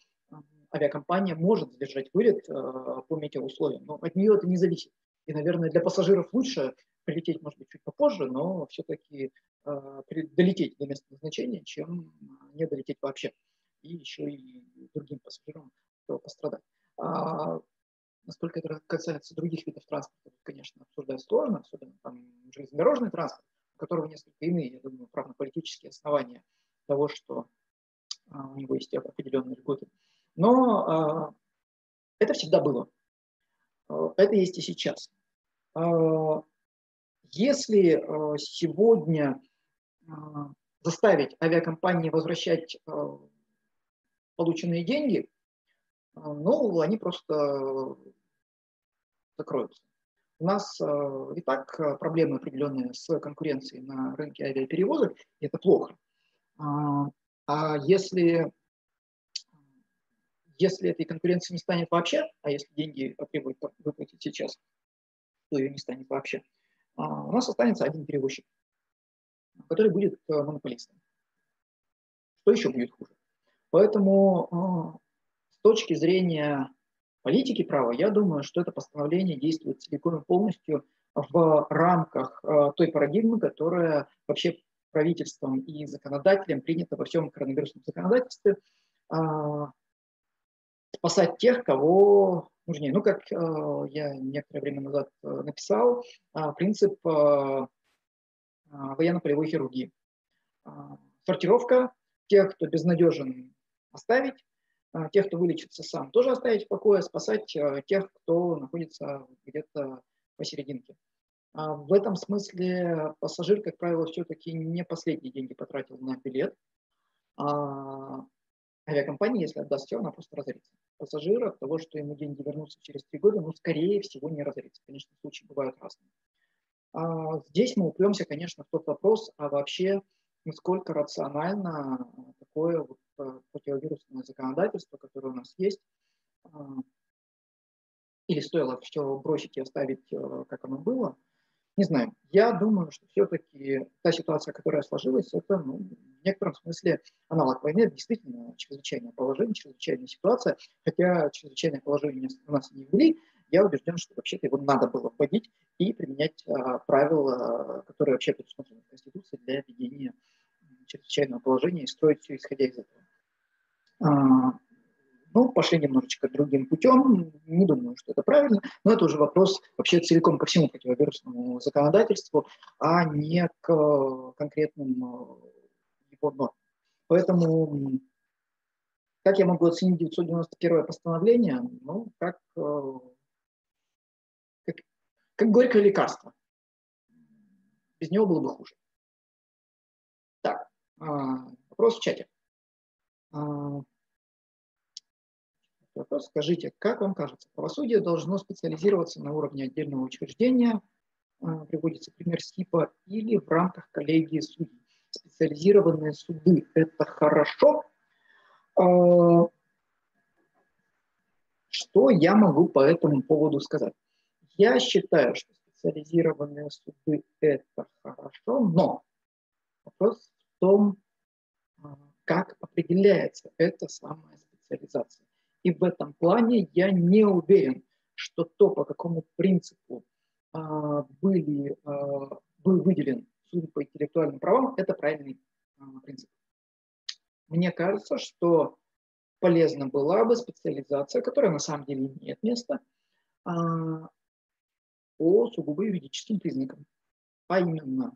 авиакомпания может задержать вылет а, по метеоусловиям, но от нее это не зависит. И, наверное, для пассажиров лучше прилететь, может быть, чуть попозже, но все-таки э, долететь до места назначения, чем не долететь вообще. И еще и другим пассажирам пострадать. А, Насколько это касается других видов транспорта, конечно, обсуждать сложно, особенно там железнодорожный транспорт, у которого несколько иные, я думаю, правно-политические основания того, что а, у него есть определенные льготы. Но а, это всегда было. А, это есть и сейчас. А, если сегодня заставить авиакомпании возвращать полученные деньги, ну, они просто закроются. У нас и так проблемы определенные с конкуренцией на рынке авиаперевозок, и это плохо. А если, если этой конкуренции не станет вообще, а если деньги потребуют выплатить сейчас, то ее не станет вообще, а, у нас останется один перевозчик, который будет э, монополистом. Что еще будет хуже? Поэтому с точки зрения политики права, я думаю, что это постановление действует целиком и полностью в рамках э, той парадигмы, которая вообще правительством и законодателем принята во всем коронавирусном законодательстве. Спасать тех, кого нужнее. Ну, как э, я некоторое время назад э, написал, а, принцип военно-полевой хирургии. А, сортировка тех, кто безнадежен, оставить, а, тех, кто вылечится сам, тоже оставить в покое, спасать а, тех, кто находится где-то посерединке. А в этом смысле пассажир, как правило, все-таки не последние деньги потратил на билет. А авиакомпания, если отдаст все, она просто разорится. Пассажир от того, что ему деньги вернутся через три года, ну, скорее всего, не разорится. Конечно, случаи бывают разные. А здесь мы упремся, конечно, в тот вопрос, а вообще насколько рационально такое вот э, противовирусное законодательство, которое у нас есть, а, или стоило все бросить и оставить, э, как оно было, не знаю. Я думаю, что все-таки та ситуация, которая сложилась, это ну, в некотором смысле аналог войны. Действительно чрезвычайное положение, чрезвычайная ситуация. Хотя чрезвычайное положение у нас не ввели, я убежден, что вообще-то его надо было вводить и применять а, правила, которые вообще предусмотрены в Конституции для ведения чрезвычайного положения и строить все исходя из этого. А, ну, пошли немножечко другим путем, не думаю, что это правильно, но это уже вопрос вообще целиком ко всему противовирусному законодательству, а не к конкретным э, его нормам. Поэтому как я могу оценить 991 постановление? Ну, как, э, как, как горькое лекарство. Без него было бы хуже. Так, а, вопрос в чате. А, вопрос, скажите, как вам кажется, правосудие должно специализироваться на уровне отдельного учреждения, а, приводится пример СИПа, или в рамках коллегии судей? Специализированные суды – это хорошо? Что я могу по этому поводу сказать? Я считаю, что специализированные суды – это хорошо, но вопрос в том, а, как определяется эта самая специализация. И в этом плане я не уверен, что то, по какому принципу а, были, а, был выделен суд по интеллектуальным правам, это правильный принцип. Мне кажется, что полезна была бы специализация, которая на самом деле имеет место, по сугубо юридическим признакам. А именно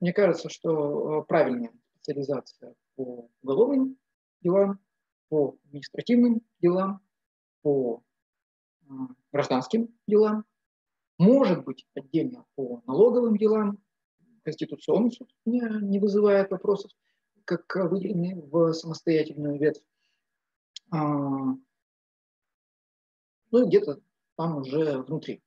мне кажется, что э, правильная специализация по уголовным делам, по административным делам, по э, гражданским делам, может быть отдельно по налоговым делам. Конституционный суд не, не вызывает вопросов, как выделены в самостоятельную ветвь. А, ну, где-то там уже внутри.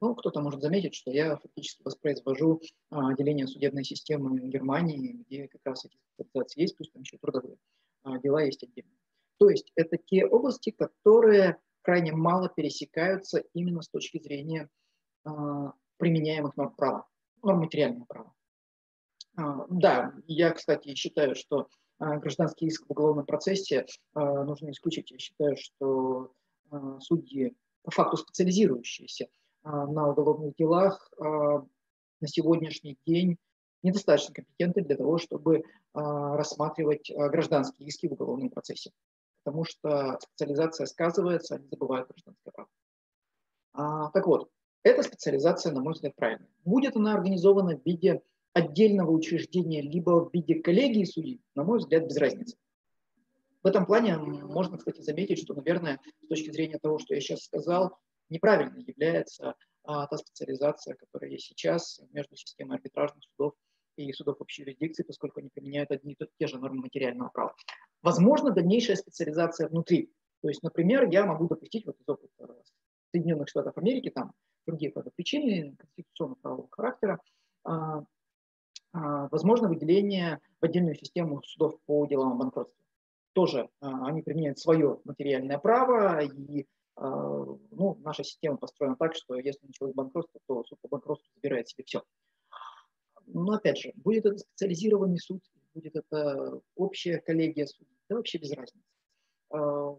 Ну, кто-то может заметить, что я фактически воспроизвожу а, деление судебной системы Германии, где как раз эти специализации есть, пусть там еще трудовые а, дела есть отдельно. То есть это те области, которые крайне мало пересекаются именно с точки зрения а, применяемых норм права, норм материального права. А, да, я, кстати, считаю, что а, гражданский иск в уголовном процессе а, нужно исключить. Я считаю, что а, судьи по факту специализирующиеся а, на уголовных делах а, на сегодняшний день недостаточно компетентны для того, чтобы а, рассматривать гражданские иски в уголовном процессе. Потому что специализация сказывается, они забывают гражданское право. Так вот, эта специализация, на мой взгляд, правильная. Будет она организована в виде отдельного учреждения, либо в виде коллегии судей, на мой взгляд, без разницы. В этом плане можно, кстати, заметить, что, наверное, с точки зрения того, что я сейчас сказал, неправильной является а, та специализация, которая есть сейчас между системой арбитражных судов и судов общей юрисдикции, поскольку они применяют одни и те же нормы материального права. Возможно, дальнейшая специализация внутри. То есть, например, я могу допустить вот из опыта Соединенных Штатов Америки, там другие причины конституционно-правового характера, а, а, возможно выделение в отдельную систему судов по делам о банкротстве. Тоже а, они применяют свое материальное право, и а, ну, наша система построена так, что если началось банкротство, то суд по банкротству забирает себе все. Но опять же, будет это специализированный суд, будет это общая коллегия судей, да вообще без разницы. А,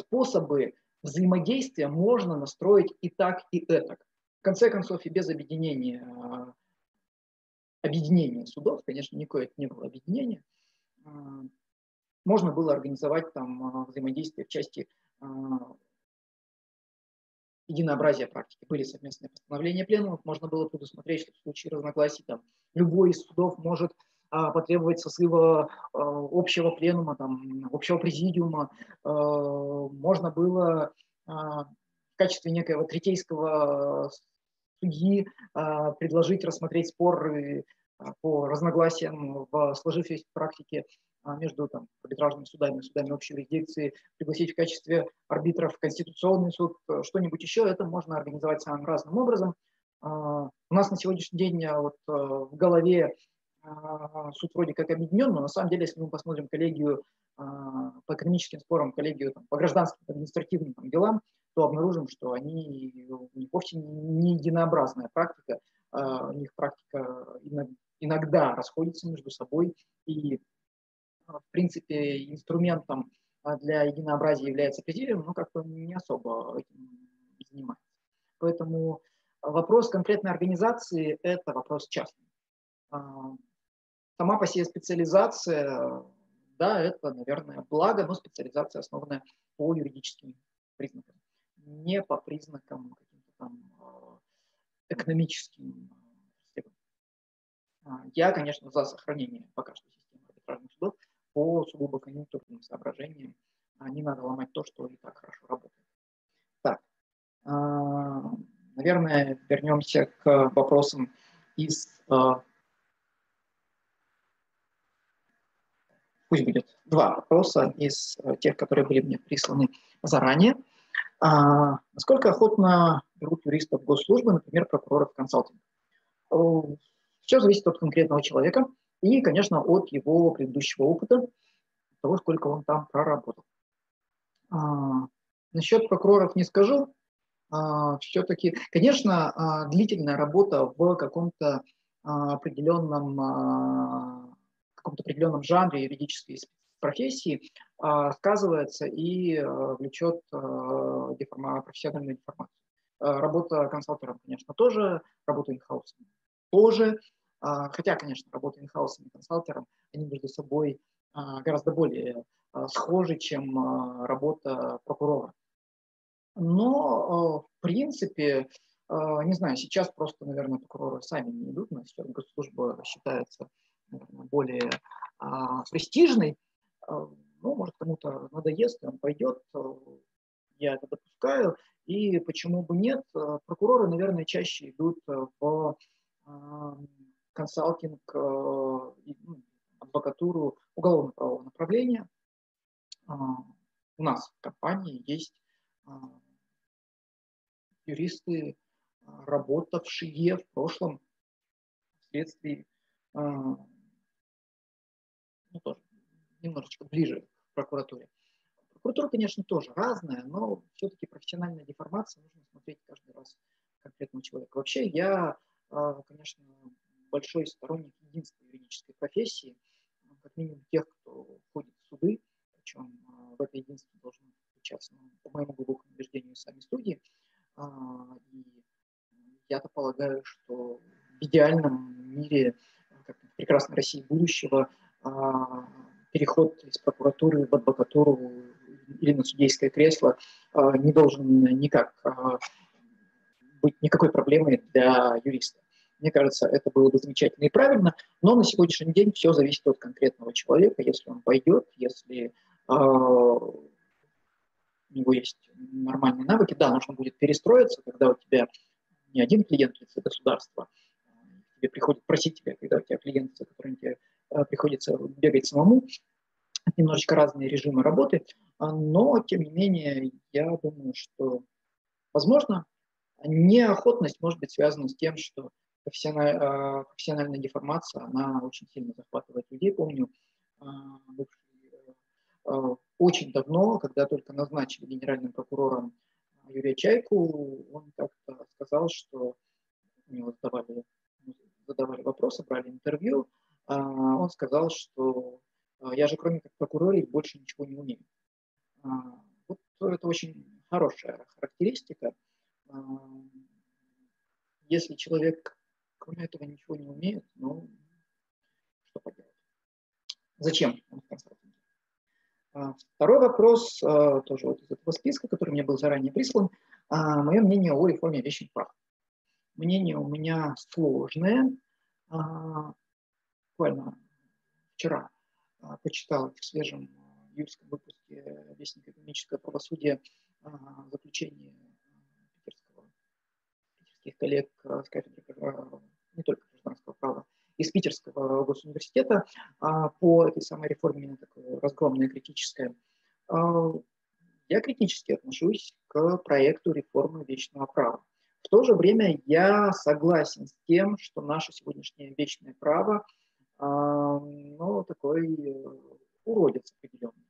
способы взаимодействия можно настроить и так, и этак. В конце концов, и без объединения, а, объединения судов, конечно, никакое это не было объединение, можно было организовать там взаимодействие в части а, единообразия практики. Были совместные постановления пленумов, можно было предусмотреть, что в случае разногласий там, любой из судов может потребовать созыва общего пленума, там, общего президиума. Можно было в качестве некоего третейского судьи предложить рассмотреть спор по разногласиям в сложившейся практике а, между там, арбитражными судами, судами общей юрисдикции, пригласить в качестве арбитров Конституционный суд, э, что-нибудь еще, это можно организовать самым разным образом. А, у нас на сегодняшний день э, вот, э, в голове а, суд вроде как объединен, но на самом деле, если мы посмотрим коллегию по экономическим спорам, коллегию там, по гражданским, административным там, делам, то обнаружим, что они у них вовсе не единообразная практика, у них практика иногда расходится между собой, и в принципе, инструментом а, для единообразия является президиум, но как-то не особо этим занимается. Поэтому вопрос конкретной организации – это вопрос частный. А, сама по себе специализация, да, это, наверное, благо, но специализация основанная по юридическим признакам, не по признакам каким-то там а, экономическим. Я, конечно, за сохранение пока что системы арбитражных судов, по сугубо конъюнктурным соображениям. А не надо ломать то, что и так хорошо работает. Так, а, наверное, вернемся к вопросам из... А, пусть будет два вопроса из тех, которые были мне присланы заранее. Насколько охотно берут юристов госслужбы, например, прокуроров консалтинга? Все зависит от конкретного человека и, конечно, от его предыдущего опыта, того, сколько он там проработал. А, насчет прокуроров не скажу. А, все-таки, конечно, а, длительная работа в каком-то а, определенном, а, каком-то определенном жанре юридической профессии а, сказывается и а, влечет а, деформа, профессиональную деформацию. А, работа консалтером, конечно, тоже, работа инхаусом тоже, хотя, конечно, работа инхаусом и консалтером, они между собой а, гораздо более а, схожи, чем работа прокурора. Но, в принципе, не знаю, сейчас просто, наверное, прокуроры сами не идут, но сейчас госслужба считается наверное, более престижной. Ну, может, кому-то надоест, и он пойдет, я это допускаю. И почему бы нет? Прокуроры, наверное, чаще идут в консалтинг, э, ну, адвокатуру уголовно-правового направления. А, у нас в компании есть а, юристы, а, работавшие в прошлом вследствие ну, тоже немножечко ближе к прокуратуре. Прокуратура, конечно, тоже разная, но все-таки профессиональная деформация нужно смотреть каждый раз конкретного человека. Вообще я, конечно, большой сторонник единства юридической профессии, ну, как минимум тех, кто входит в суды, причем а, в это единство должны включаться, ну, по моему глубокому убеждению, сами судьи. А, и я-то полагаю, что в идеальном мире, как в прекрасной России будущего, а, переход из прокуратуры в адвокатуру или на судейское кресло не должен никак быть никакой проблемой для юриста. Мне кажется, это было бы замечательно и правильно, но на сегодняшний день все зависит от конкретного человека. Если он пойдет, если э, у него есть нормальные навыки, да, нужно будет перестроиться, когда у тебя не один клиент в лице государства, тебе приходит просить тебя, когда у тебя клиент, за которым тебе э, приходится бегать самому, немножечко разные режимы работы, но, тем не менее, я думаю, что, возможно, неохотность может быть связана с тем, что профессиональная, профессиональная деформация, она очень сильно захватывает людей. Помню, а, а, очень давно, когда только назначили генеральным прокурором Юрия Чайку, он как-то сказал, что у него задавали, задавали вопросы, брали интервью, а, он сказал, что я же кроме как прокурора больше ничего не умею. Вот это очень хорошая характеристика. Если человек кроме этого ничего не умеют, но что поделать. Зачем? А, второй вопрос, а, тоже вот из этого списка, который мне был заранее прислан, а, мое мнение о реформе вещих прав. Мнение у меня сложное, буквально вчера почитал в свежем июльском выпуске Вестника экономического правосудия заключение питерских коллег с кафедры не только гражданского права, из Питерского госуниверситета по этой самой реформе, именно такое разгромное критическое. Я критически отношусь к проекту реформы вечного права. В то же время я согласен с тем, что наше сегодняшнее вечное право ну, такой э, уродец определенный.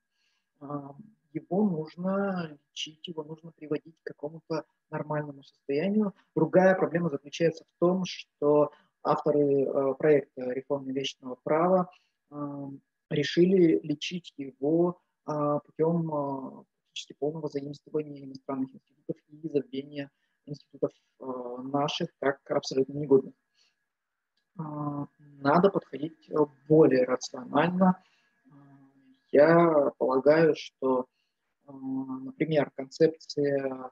Его нужно лечить, его нужно приводить к какому-то нормальному состоянию. Другая проблема заключается в том, что авторы э, проекта реформы вечного права решили лечить его а, путем а, практически полного заимствования иностранных институтов и забвения институтов э, наших как абсолютно негодных. А, надо подходить более рационально. Я полагаю, что, например, концепция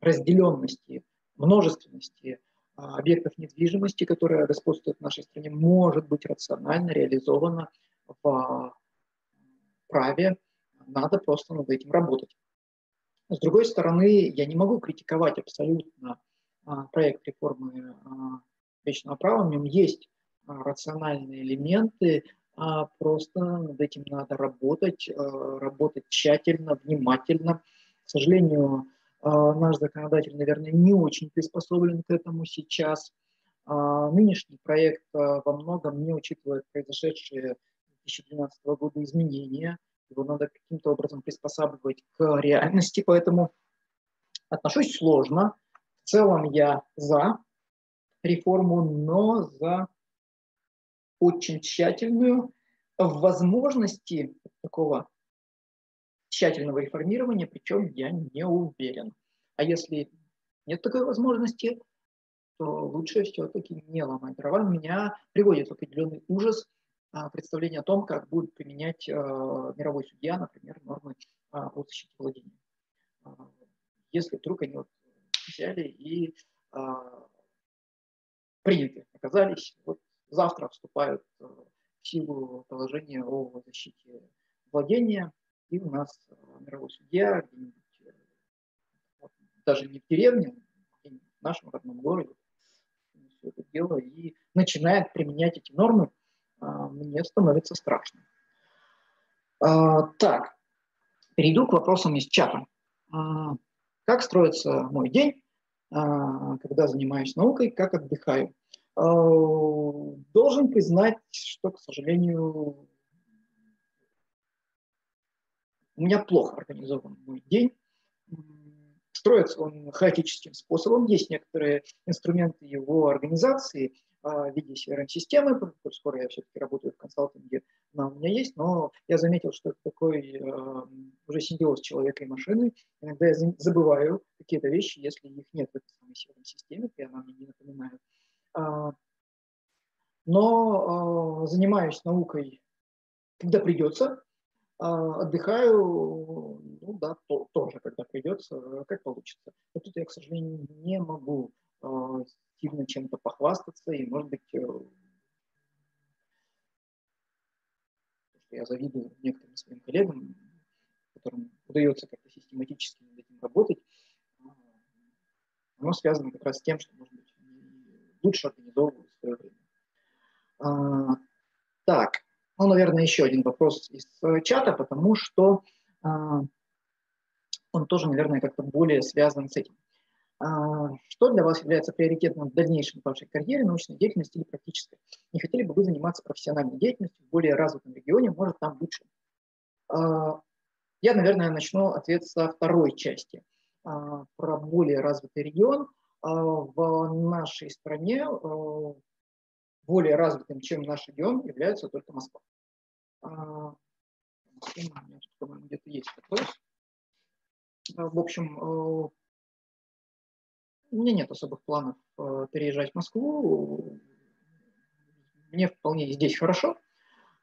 разделенности, множественности объектов недвижимости, которая господствует в нашей стране, может быть рационально реализована в праве, надо просто над этим работать. С другой стороны, я не могу критиковать абсолютно а, проект реформы а, вечного права, в нем есть а, рациональные элементы, просто над этим надо работать, работать тщательно, внимательно. К сожалению, наш законодатель, наверное, не очень приспособлен к этому сейчас. Нынешний проект во многом не учитывает произошедшие 2012 года изменения, его надо каким-то образом приспосабливать к реальности, поэтому отношусь сложно. В целом я за реформу, но за очень тщательную. В возможности такого тщательного реформирования, причем я не уверен. А если нет такой возможности, то лучше все-таки не ломать дрова. Меня приводит в определенный ужас а, представление о том, как будет применять а, мировой судья, например, нормы а, о защите владения. Если вдруг они вот взяли и приняты, оказались, вот завтра вступают в силу положения о защите владения, и у нас мировой судья где-нибудь, даже не в деревне, а в нашем родном городе, все это дело и начинает применять эти нормы, а, мне становится страшно. А, так, перейду к вопросам из чата. Как строится мой день, когда занимаюсь наукой, как отдыхаю? Должен признать, что, к сожалению, у меня плохо организован мой день. Строится он хаотическим способом. Есть некоторые инструменты его организации – в виде CRM-системы, скоро я все-таки работаю в консалтинге, она у меня есть, но я заметил, что это такой э, уже симбиоз человека и машины. Иногда я забываю какие-то вещи, если их нет в этой самой CRM-системе, и она мне не напоминает. А, но а, занимаюсь наукой, когда придется, а, отдыхаю, ну да, то, тоже, когда придется, как получится. Вот тут я, к сожалению, не могу сильно чем-то похвастаться, и, может быть, э, я завидую некоторым своим коллегам, которым удается как-то систематически над этим работать, оно связано как раз с тем, что, может быть, лучше организовывают свое время. А, так, ну, наверное, еще один вопрос из э, чата, потому что а, он тоже, наверное, как-то более связан с этим. А, что для вас является приоритетным в дальнейшем в вашей карьере, научной деятельности или практической? Не хотели бы вы заниматься профессиональной деятельностью в более развитом регионе, может, там лучше? А, я, наверное, начну ответ со второй части. А, про более развитый регион. В нашей стране более развитым, чем наш регион, является только Москва. По-моему, где-то есть вопрос. В общем, у меня нет особых планов э, переезжать в Москву. Мне вполне здесь хорошо.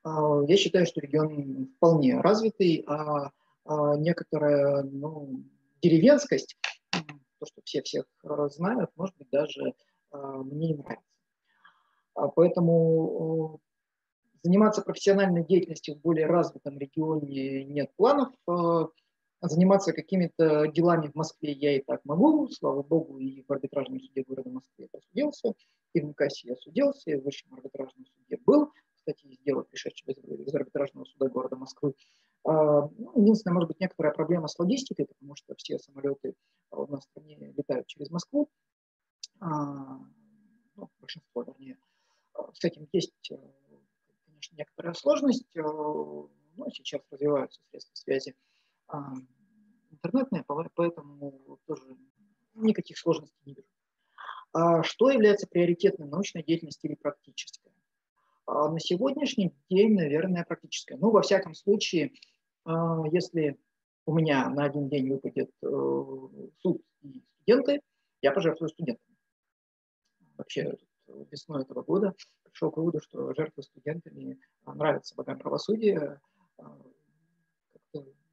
Э, я считаю, что регион вполне развитый, а, а некоторая ну, деревенскость, то, что все всех знают, может быть, даже э, мне не нравится. А поэтому Заниматься профессиональной деятельностью в более развитом регионе нет планов. Э, заниматься какими-то делами в Москве я и так могу. Слава богу, и в арбитражном суде города Москвы я судился, и в МКСе я судился, и в высшем арбитражном суде был. Кстати, из дела, пришедшего из арбитражного суда города Москвы. А, ну, единственное, может быть, некоторая проблема с логистикой, потому что все самолеты у нас в стране летают через Москву. А, ну, большинство, вернее. С этим есть конечно, некоторая сложность, э, но сейчас развиваются средства связи а, интернетные, поэтому тоже никаких сложностей не вижу. А что является приоритетным, научной деятельности или практической? А на сегодняшний день, наверное, практическая. Ну, во всяком случае, если у меня на один день выпадет э, суд и студенты, я пожертвую студентами. Вообще, весной этого года пришел к выводу, что жертвы студентами а, нравится богам правосудия, а,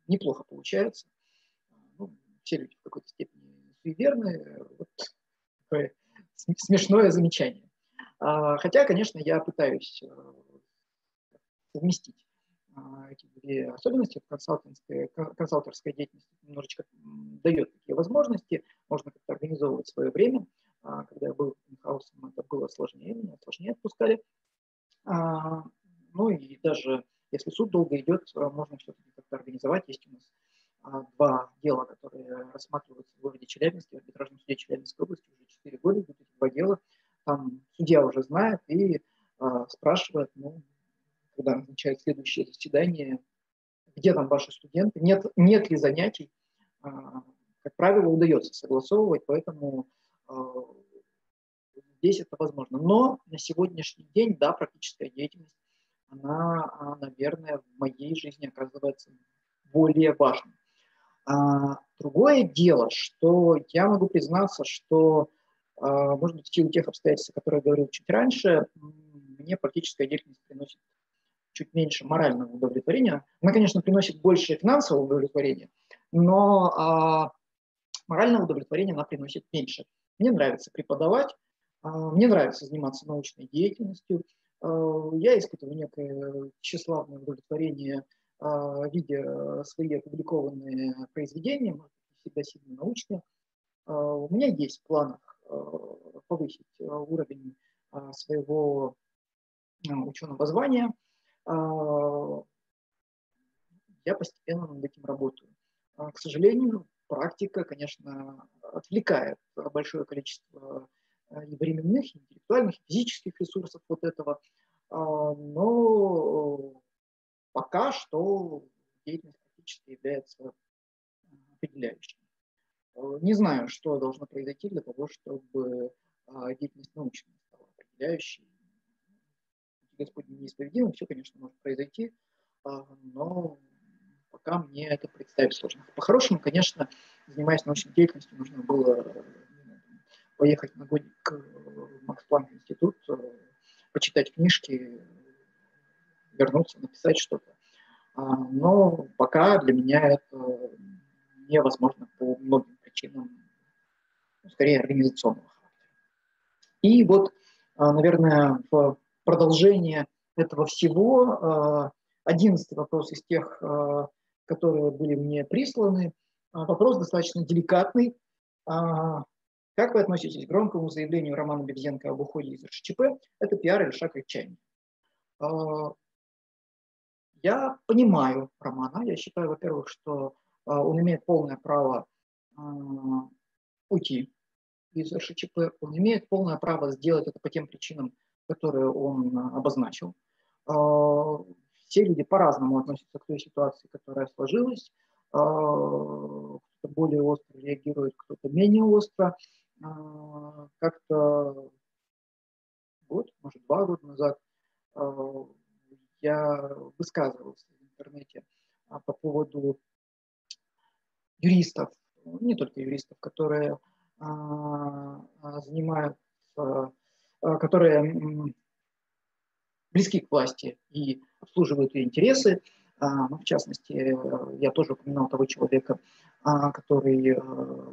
неплохо получается. Ну, все люди в какой-то степени суеверны. Вот такое смешное замечание. А, хотя, конечно, я пытаюсь совместить эти две особенности. Консалтинговая, консалтерская деятельность немножечко дает такие возможности. Можно как-то организовывать свое время – а, когда я был инхаусом, это было сложнее, меня сложнее отпускали. А, ну и даже если суд долго идет, а, можно все-таки как-то организовать. Есть у нас два дела, которые рассматриваются в городе Челябинске, в арбитражном суде Челябинской области уже 4 года идут эти два дела. Там судья уже знает и спрашивает, ну, когда назначает следующее заседание, где там ваши студенты, нет, нет ли занятий. Как правило, удается согласовывать, поэтому Э, здесь это возможно. Но на сегодняшний день, да, практическая деятельность, она, наверное, в моей жизни оказывается более важной. А, другое дело, что я могу признаться, что, может быть, в силу тех обстоятельств, которые я говорил чуть раньше, мне практическая деятельность приносит чуть меньше морального удовлетворения. Она, конечно, приносит больше финансового удовлетворения, но а, морального удовлетворения она приносит меньше. Мне нравится преподавать, а, мне нравится заниматься научной деятельностью. А, я испытываю некое тщеславное удовлетворение, а, видя свои опубликованные произведения, может всегда сильно научные. У меня есть в планах повысить уровень своего ученого звания. Я постепенно над этим работаю. К сожалению, практика, конечно, отвлекает большое количество э, и временных, и интеллектуальных, и физических ресурсов вот этого. Но пока что деятельность практически является определяющей. Не знаю, что должно произойти для того, чтобы а, деятельность научная стала определяющей. Господь неисповедимым, все, конечно, может произойти, а, но пока мне это представить сложно. По-хорошему, конечно, занимаясь научной деятельностью, нужно было э, поехать на годик в Макс институт, э, почитать книжки, вернуться, написать что-то. А, но пока для меня это невозможно по многим ну, скорее организационного характера. И вот, а, наверное, в продолжение этого всего а, одиннадцатый вопрос из тех, которые были мне присланы. А, вопрос достаточно деликатный. А, как вы относитесь к громкому заявлению Романа Бебзенко об уходе из РШЧП? Это пиар или шаг отчаяния? А, я понимаю Романа. Я считаю, во-первых, что он имеет полное право уйти из РШЧП. Он имеет полное право сделать это по тем причинам, которые он обозначил. Все люди по-разному относятся к той ситуации, которая сложилась. А, кто-то более остро реагирует, кто-то менее остро. А, как-то год, может, два года назад а, я высказывался в интернете по поводу юристов, не только юристов, которые занимаются, которые близки к власти и обслуживают ее интересы. А, ну, в частности, я тоже упоминал того человека, а, который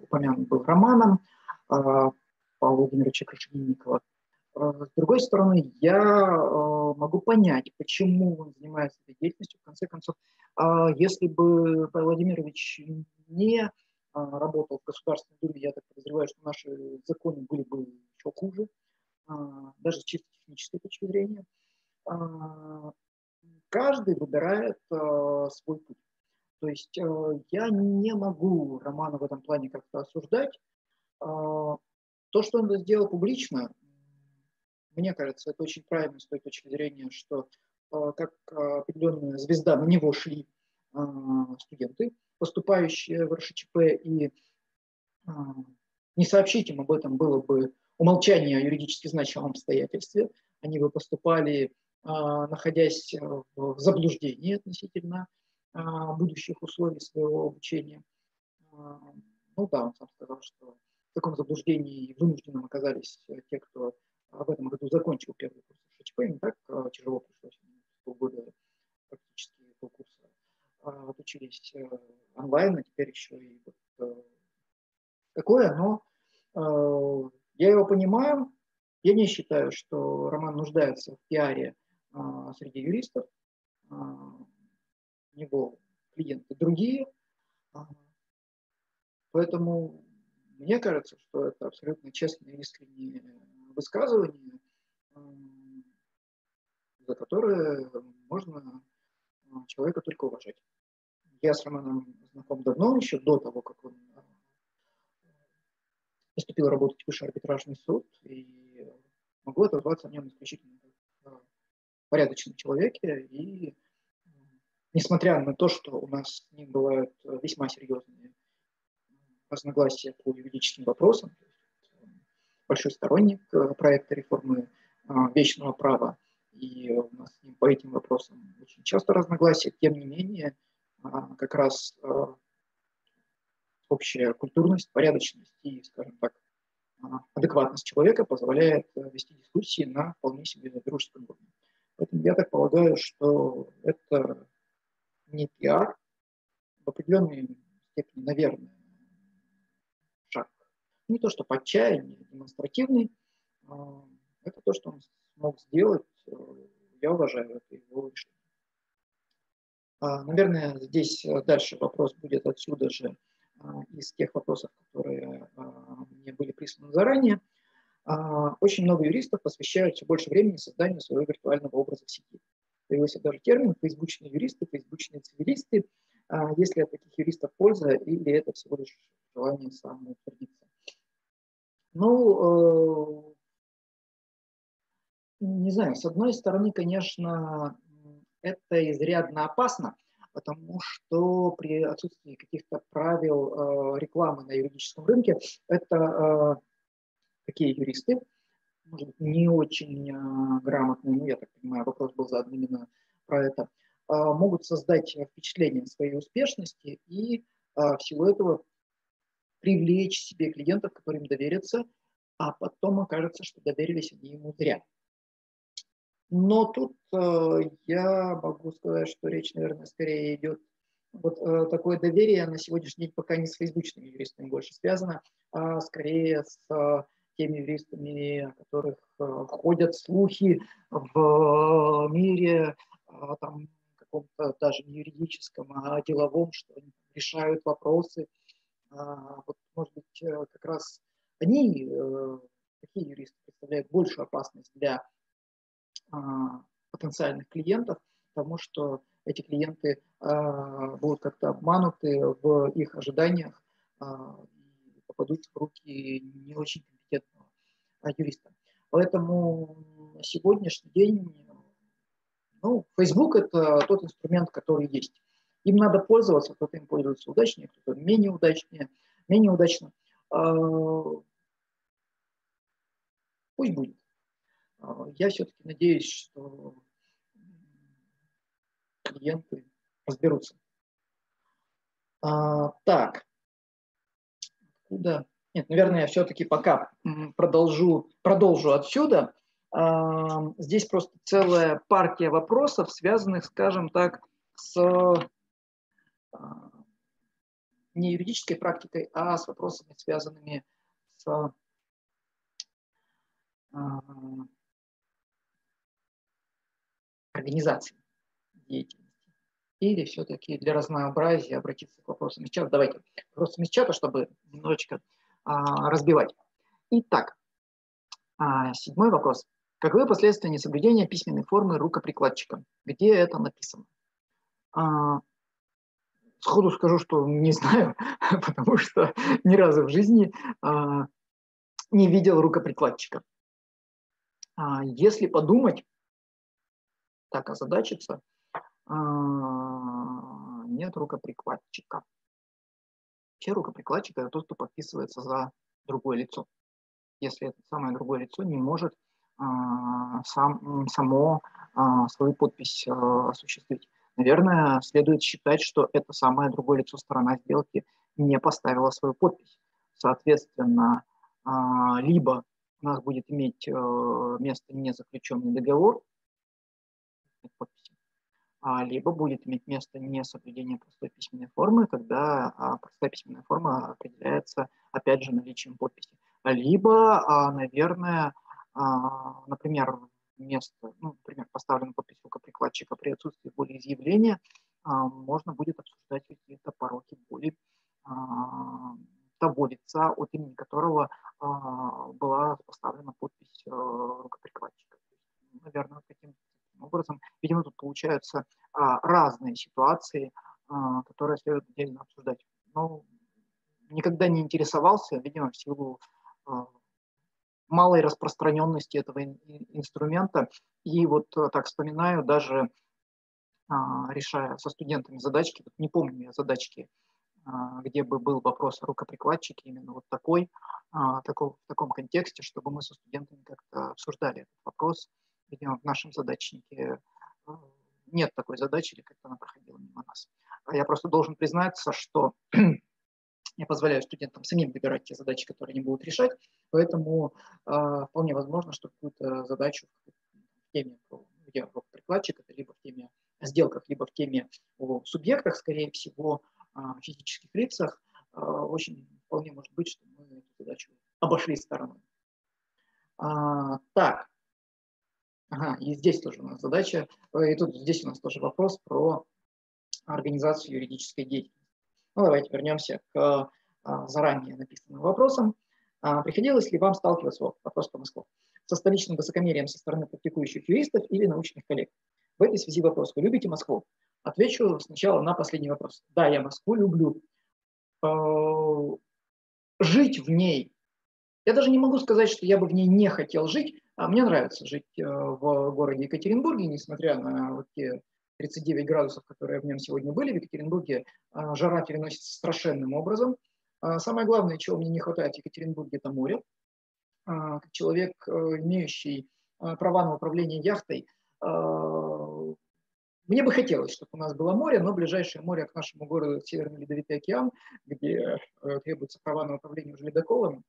упомянут был Романом, а, Павла Владимировича Крашенинникова. С другой стороны, я могу понять, почему он занимается этой деятельностью. В конце концов, если бы Павел Владимирович не работал в Государственной Думе, я так подозреваю, что наши законы были бы еще хуже, даже с чисто технической точки зрения. Каждый выбирает свой путь. То есть я не могу Романа в этом плане как-то осуждать. А, то, что он сделал публично, мне кажется, это очень правильно с той точки зрения, что как определенная звезда на него шли а, студенты, поступающие в РШЧП, и а, не сообщить им об этом было бы умолчание о юридически значимом обстоятельстве. Они бы поступали, находясь в заблуждении относительно а, будущих условий своего обучения. А, ну да, он сам сказал, что в таком заблуждении вынужденным оказались те, кто в этом году закончил первый курс ШЧП, не так а, тяжело пришлось, полгода практически полкурса отучились э, онлайн, а теперь еще и вот э, такое, но э, я его понимаю, я не считаю, что Роман нуждается в пиаре среди юристов него клиенты другие. Поэтому мне кажется, что это абсолютно честное и искреннее высказывание, за которое можно человека только уважать. Я с Романом знаком давно, еще до того, как он поступил работать в Высший арбитражный суд, и могу отозваться о нем исключительно порядочном человеке и несмотря на то, что у нас с ним бывают э, весьма серьезные разногласия по юридическим вопросам, большой сторонник э, проекта реформы вечного права, и у нас с ним по этим вопросам очень часто разногласия, тем не менее, а, как раз а, общая культурность, порядочность и, скажем так, адекватность человека позволяет вести дискуссии на вполне себе дружеском уровне. Поэтому я так полагаю, что это не пиар, в определенной степени, наверное, шаг. Не то, что отчаяние, демонстративный, а это то, что он смог сделать. Э, я уважаю это его решение. А, наверное, здесь э, дальше вопрос будет отсюда же а, из тех вопросов, которые мне были присланы заранее. Очень много юристов посвящают все больше времени созданию своего виртуального образа в сети появился даже термин фейсбучные юристы, фейсбучные цивилисты. А есть ли от таких юристов польза или это всего лишь желание самоутвердиться? Ну, э, не знаю, с одной стороны, конечно, это изрядно опасно, потому что при отсутствии каких-то правил э, рекламы на юридическом рынке это э, такие юристы, может быть, не очень а, грамотные, ну, я так понимаю, вопрос был задан именно про это, а, могут создать впечатление своей успешности и а, в силу этого привлечь себе клиентов, которым доверятся, а потом окажется, что доверились они ему зря. Но тут э, я могу сказать, что речь, наверное, скорее идет вот э, такое доверие на сегодняшний день пока не с фейсбучными юристами больше связано, а скорее с теми юристами, которых э, ходят слухи в мире, а, там, каком-то даже не юридическом, а деловом, что они решают вопросы. А, вот, может быть, э, как раз они, э, такие юристы, представляют большую опасность для потенциальных клиентов, потому что эти клиенты будут как-то обмануты в их ожиданиях и попадут в руки не очень компетентного юриста. Поэтому на сегодняшний день ну, Facebook – это тот инструмент, который есть. Им надо пользоваться, кто-то им пользуется удачнее, кто-то менее удачнее, менее удачно. А, пусть будет. А, я все-таки надеюсь, что клиенты разберутся. А, так, куда? Нет, наверное, я все-таки пока продолжу, продолжу отсюда. А, здесь просто целая партия вопросов, связанных, скажем так, с а, не юридической практикой, а с вопросами, связанными с организации деятельности. Или все-таки для разнообразия обратиться к вопросам из чата. Давайте вопросам из чата, чтобы немножечко а, разбивать. Итак, а, седьмой вопрос. Каковы последствия несоблюдения письменной формы рукоприкладчика? Где это написано? А, сходу скажу, что не знаю, <laughs> потому что ни разу в жизни а, не видел рукоприкладчика. А, если подумать, так озадачиться, а, нет рукоприкладчика. Вообще рукоприкладчик – это тот, кто подписывается за другое лицо. Если это самое другое лицо не может а, сам, само а, свою подпись осуществить. Наверное, следует считать, что это самое другое лицо сторона сделки не поставила свою подпись. Соответственно, либо у нас будет иметь место незаключенный договор, подписи, а, либо будет иметь место несоблюдение простой письменной формы, когда а, простая письменная форма определяется, опять же, наличием подписи. Либо, а, наверное, например, место, ну, например, поставлена подпись рукоприкладчика при отсутствии волеизъявления, можно будет обсуждать какие-то пороки боли того лица, от имени которого была поставлена подпись рукоприкладчика. Наверное, таким образом, видимо, тут получаются а, разные ситуации, а, которые следует отдельно обсуждать. Но никогда не интересовался, видимо, в силу а, малой распространенности этого инструмента. И вот а, так вспоминаю, даже а, решая со студентами задачки, вот не помню я задачки, а, где бы был вопрос о рукоприкладчике, именно вот такой, такой, в таком контексте, чтобы мы со студентами как-то обсуждали этот вопрос, видимо, в нашем задачнике э, нет такой задачи, или как-то она проходила мимо нас. А я просто должен признаться, что <clears throat> я позволяю студентам самим выбирать те задачи, которые они будут решать, поэтому э, вполне возможно, что какую-то задачу в теме, где прикладчик, это либо в теме о сделках, либо в теме о субъектах, скорее всего, о физических лицах, э, очень вполне может быть, что мы эту задачу обошли стороной. А, так, Ага, и здесь тоже у нас задача, э, и тут здесь у нас тоже вопрос про организацию юридической деятельности. Ну, давайте вернемся к а, заранее написанным вопросам. А, приходилось ли вам сталкиваться, вопрос по Москве, со столичным высокомерием со стороны практикующих юристов или научных коллег? В этой связи вопрос, вы любите Москву? Отвечу сначала на последний вопрос. Да, я Москву люблю. Э, жить в ней, я даже не могу сказать, что я бы в ней не хотел жить, а мне нравится жить э, в городе Екатеринбурге, несмотря на вот те 39 градусов, которые в нем сегодня были в Екатеринбурге, а, жара переносится страшенным образом. А самое главное, чего мне не хватает в Екатеринбурге, это море. А, как человек, э, имеющий права на управление яхтой, мне бы хотелось, чтобы у нас было море, но ближайшее море к нашему городу – Северный Ледовитый океан, где э, требуются права на управление уже ледоколами,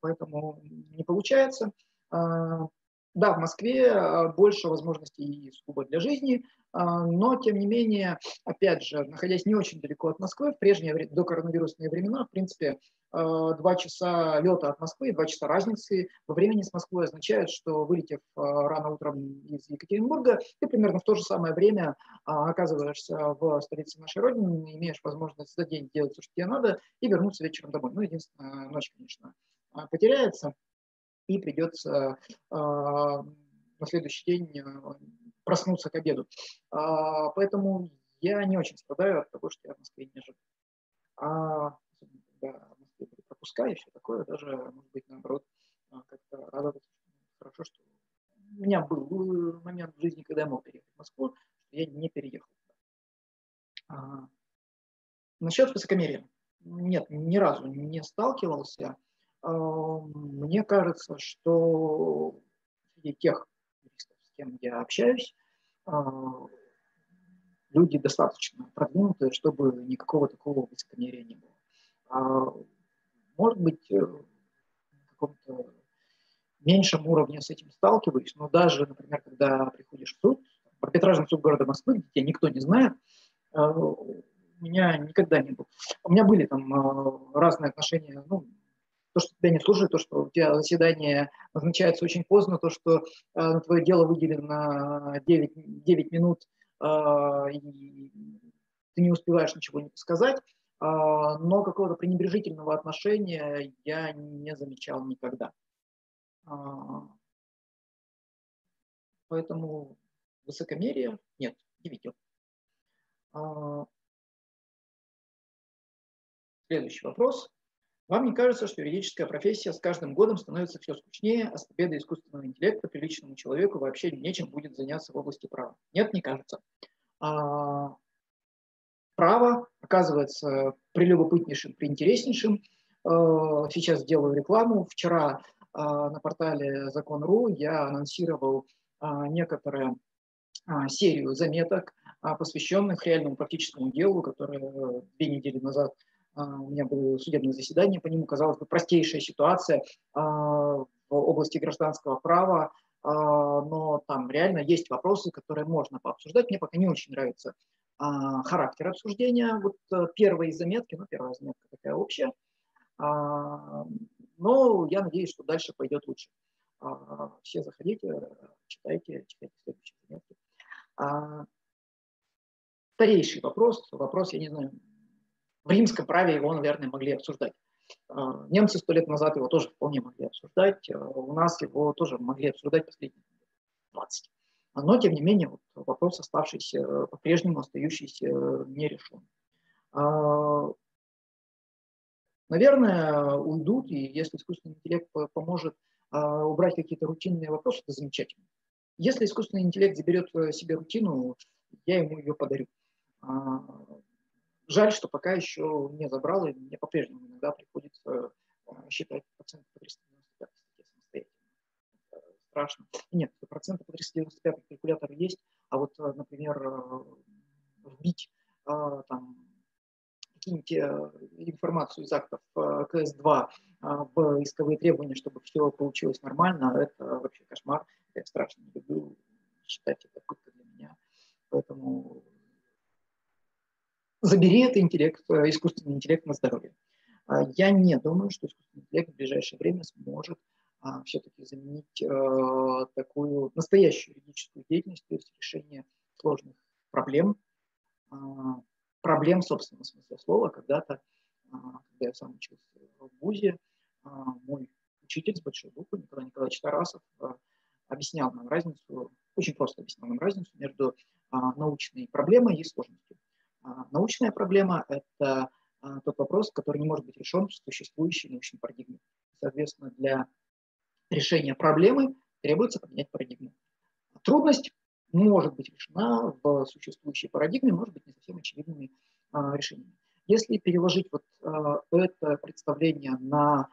поэтому не получается. А, да, в Москве а, больше возможностей и сугубо для жизни, а, но, тем не менее, опять же, находясь не очень далеко от Москвы, в прежние до коронавирусные времена, в принципе, два часа лета от Москвы, два часа разницы во времени с Москвой означают, что вылетев рано утром из Екатеринбурга, ты примерно в то же самое время оказываешься в столице нашей Родины, имеешь возможность за день делать все, что тебе надо, и вернуться вечером домой. Ну, единственное, ночь, конечно, потеряется и придется а, на следующий день а, проснуться к обеду. А, поэтому я не очень страдаю от того, что я в Москве не живу. А когда в Москве были пропуска и все такое, даже, может быть, наоборот, как-то радоваться. Хорошо, что у меня был момент в жизни, когда я мог переехать в Москву, что я не переехал. А, насчет высокомерия. Нет, ни разу не сталкивался. Мне кажется, что среди тех юристов, с кем я общаюсь, а, люди достаточно продвинутые, чтобы никакого такого высокомерия не было. А, может быть, э, на каком-то меньшем уровне с этим сталкиваюсь, но даже, например, когда приходишь в суд, в арбитражный суд города Москвы, где тебя никто не знает, а, у меня никогда не было. У меня были там разные отношения, ну, то, что тебя не слушают, то, что у тебя заседание назначается очень поздно, то, что на твое дело выделено 9, 9 минут, и ты не успеваешь ничего сказать, но какого-то пренебрежительного отношения я не замечал никогда. Поэтому высокомерия нет, не видел. Следующий вопрос. Вам не кажется, что юридическая профессия с каждым годом становится все скучнее, а с победой искусственного интеллекта приличному человеку вообще нечем будет заняться в области права? Нет, не кажется. А, право оказывается прелюбопытнейшим, приинтереснейшим. А, сейчас делаю рекламу. Вчера на портале Закон.ру я анонсировал некоторые серию заметок, посвященных реальному практическому делу, которое две недели назад у меня было судебное заседание по нему, казалось бы, простейшая ситуация в области гражданского права, но там реально есть вопросы, которые можно пообсуждать. Мне пока не очень нравится характер обсуждения. Вот э, первые заметки, ну, первая заметка такая общая, но я надеюсь, что дальше пойдет лучше. Все заходите, читайте, читайте следующие заметки. А, старейший вопрос, вопрос, я не знаю, в римском праве его, наверное, могли обсуждать. А, немцы сто лет назад его тоже вполне могли обсуждать, а, у нас его тоже могли обсуждать последние 20. Но, тем не менее, вот вопрос оставшийся, по-прежнему остающийся не решен. Наверное, уйдут, и если искусственный интеллект поможет убрать какие-то рутинные вопросы, это замечательно. Если искусственный интеллект заберет э, себе рутину, я ему ее подарю. Жаль, что пока еще не забрал, и мне по-прежнему иногда приходится э, считать проценты по 395 самостоятельно. Страшно. Нет, проценты по 395 калькулятор есть, а вот, э, например, вбить там киньте информацию из актов КС-2 в исковые требования, чтобы все получилось нормально, это вообще кошмар. Я страшно не люблю считать это пыткой для меня. Поэтому забери это интеллект, э, искусственный интеллект на здоровье. А, я не думаю, что искусственный интеллект в ближайшее время сможет а, все-таки заменить а, такую настоящую юридическую деятельность, то есть решение сложных проблем, а, проблем в собственном смысле слова. Когда-то, когда я сам учился в ВУЗе, мой учитель с большой буквы Николай Николаевич Тарасов объяснял нам разницу, очень просто объяснял нам разницу между а, научной проблемой и сложностью. А, научная проблема – это а, тот вопрос, который не может быть решен в существующей научной парадигме. Соответственно, для решения проблемы требуется поменять парадигму. Трудность может быть решена в существующей парадигме, может быть не совсем очевидными а, решениями. Если переложить вот это представление на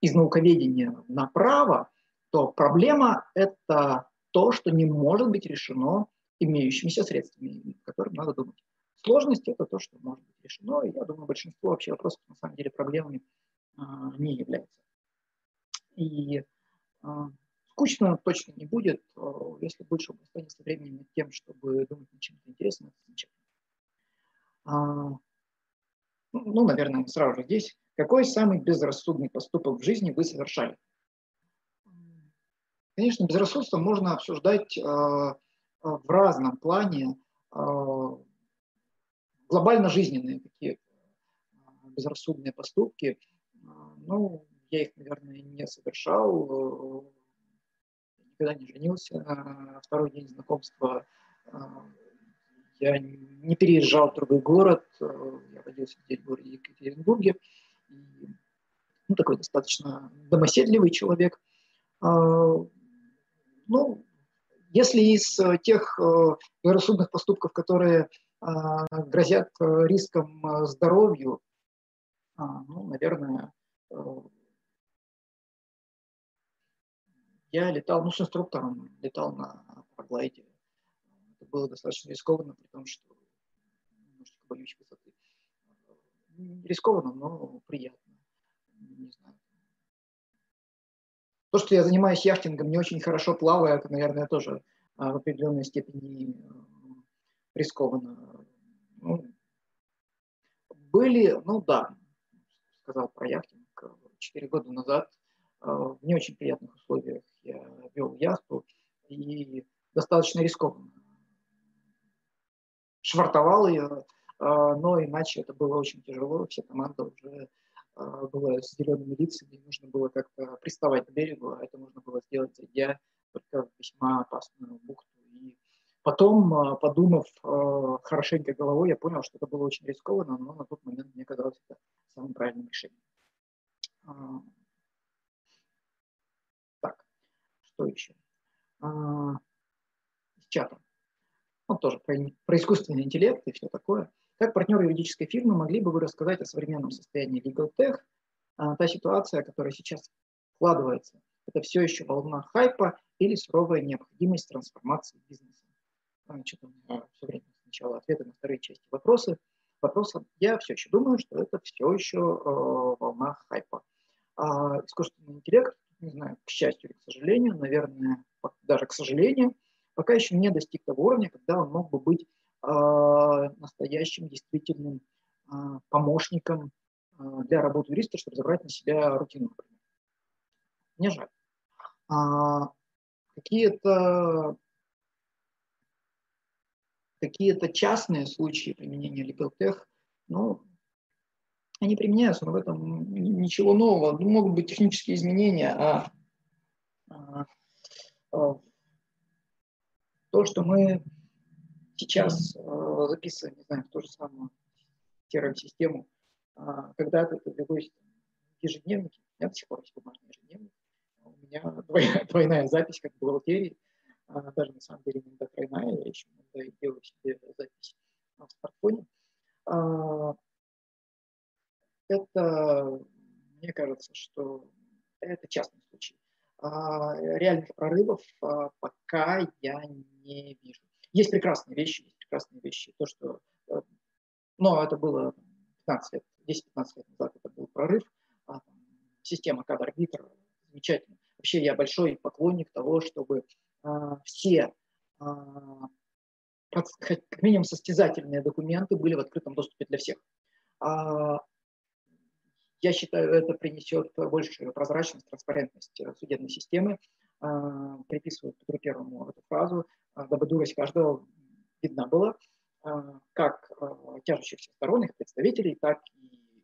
из науковедения на право, то проблема – это то, что не может быть решено имеющимися средствами, которым надо думать. Сложность – это то, что может быть решено, и я думаю, большинство вообще вопросов на самом деле проблемами а, не является. И а, скучно точно не будет, а, если больше останется времени над тем, чтобы думать над чем-то интересным, это замечательно. А, ну, наверное, сразу же здесь какой самый безрассудный поступок в жизни вы совершали? Конечно, безрассудство можно обсуждать э, в разном плане. Э, глобально жизненные такие безрассудные поступки. Ну, я их, наверное, не совершал. Никогда не женился. Второй день знакомства я не переезжал в другой город. Я родился здесь, в городе Екатеринбурге ну, такой достаточно домоседливый человек. Ну, если из э, тех э, безрассудных поступков, которые а, грозят э, риском здоровью, а, ну, наверное, я летал, ну, с инструктором, летал на параглайде. Это было достаточно рискованно, при том, что немножечко боюсь высоты. Рискованно, но приятно не знаю. То, что я занимаюсь яхтингом, не очень хорошо плаваю, это, наверное, тоже а, в определенной степени э, рискованно. Ну, были, ну да, сказал про яхтинг. Четыре года назад в не очень приятных условиях я вел яхту и достаточно рискованно швартовал ее, но иначе это было очень тяжело, вся команда уже была с зелеными лицами, нужно было как-то приставать к берегу, а это можно было сделать, зайдя только в весьма опасную бухту. И потом, подумав хорошенько головой, я понял, что это было очень рискованно, но на тот момент мне казалось это самым правильным решением. Так, что еще? С чата. Ну, тоже про, про искусственный интеллект и все такое. Как партнеры юридической фирмы могли бы вы рассказать о современном состоянии Legal Tech? А, та ситуация, которая сейчас вкладывается, это все еще волна хайпа или суровая необходимость трансформации бизнеса? Значит, у меня все время сначала ответы на вторые части вопросы. Вопроса я все еще думаю, что это все еще э, волна хайпа. А искусственный интеллект, не знаю, к счастью или к сожалению, наверное, даже к сожалению, пока еще не достиг того уровня, когда он мог бы быть а, настоящим, действительным а, помощником а, для работы юриста, чтобы забрать на себя рутину, например. Мне жаль. Какие-то какие-то частные случаи применения LegalTech, ну, они применяются, но в этом ничего нового. Ну, могут быть технические изменения, а, а, а то, что мы сейчас э, записываем, не знаю, в ту же самую CRM-систему, э, когда-то это велось в ежедневнике, у меня до сих пор есть бумажный ежедневник, у меня <laughs> двойная, двойная запись как в бухгалтерии, э, даже на самом деле иногда тройная, я еще иногда делаю себе запись в смартфоне. Э, это, мне кажется, что это частный случай. А, реальных прорывов а, пока я не вижу. Есть прекрасные вещи, есть прекрасные вещи. То, что, э, но это было 15 лет, 10-15 лет назад это был прорыв. А, система кадр-арбитр замечательно. Вообще я большой поклонник того, чтобы а, все а, как минимум состязательные документы были в открытом доступе для всех. Я считаю, это принесет большую прозрачность, транспарентность э, судебной системы. Приписываю Петру Первому эту фразу. А, дабы дурость каждого видна была, а, как а, тяжущихся сторон, их представителей, так и,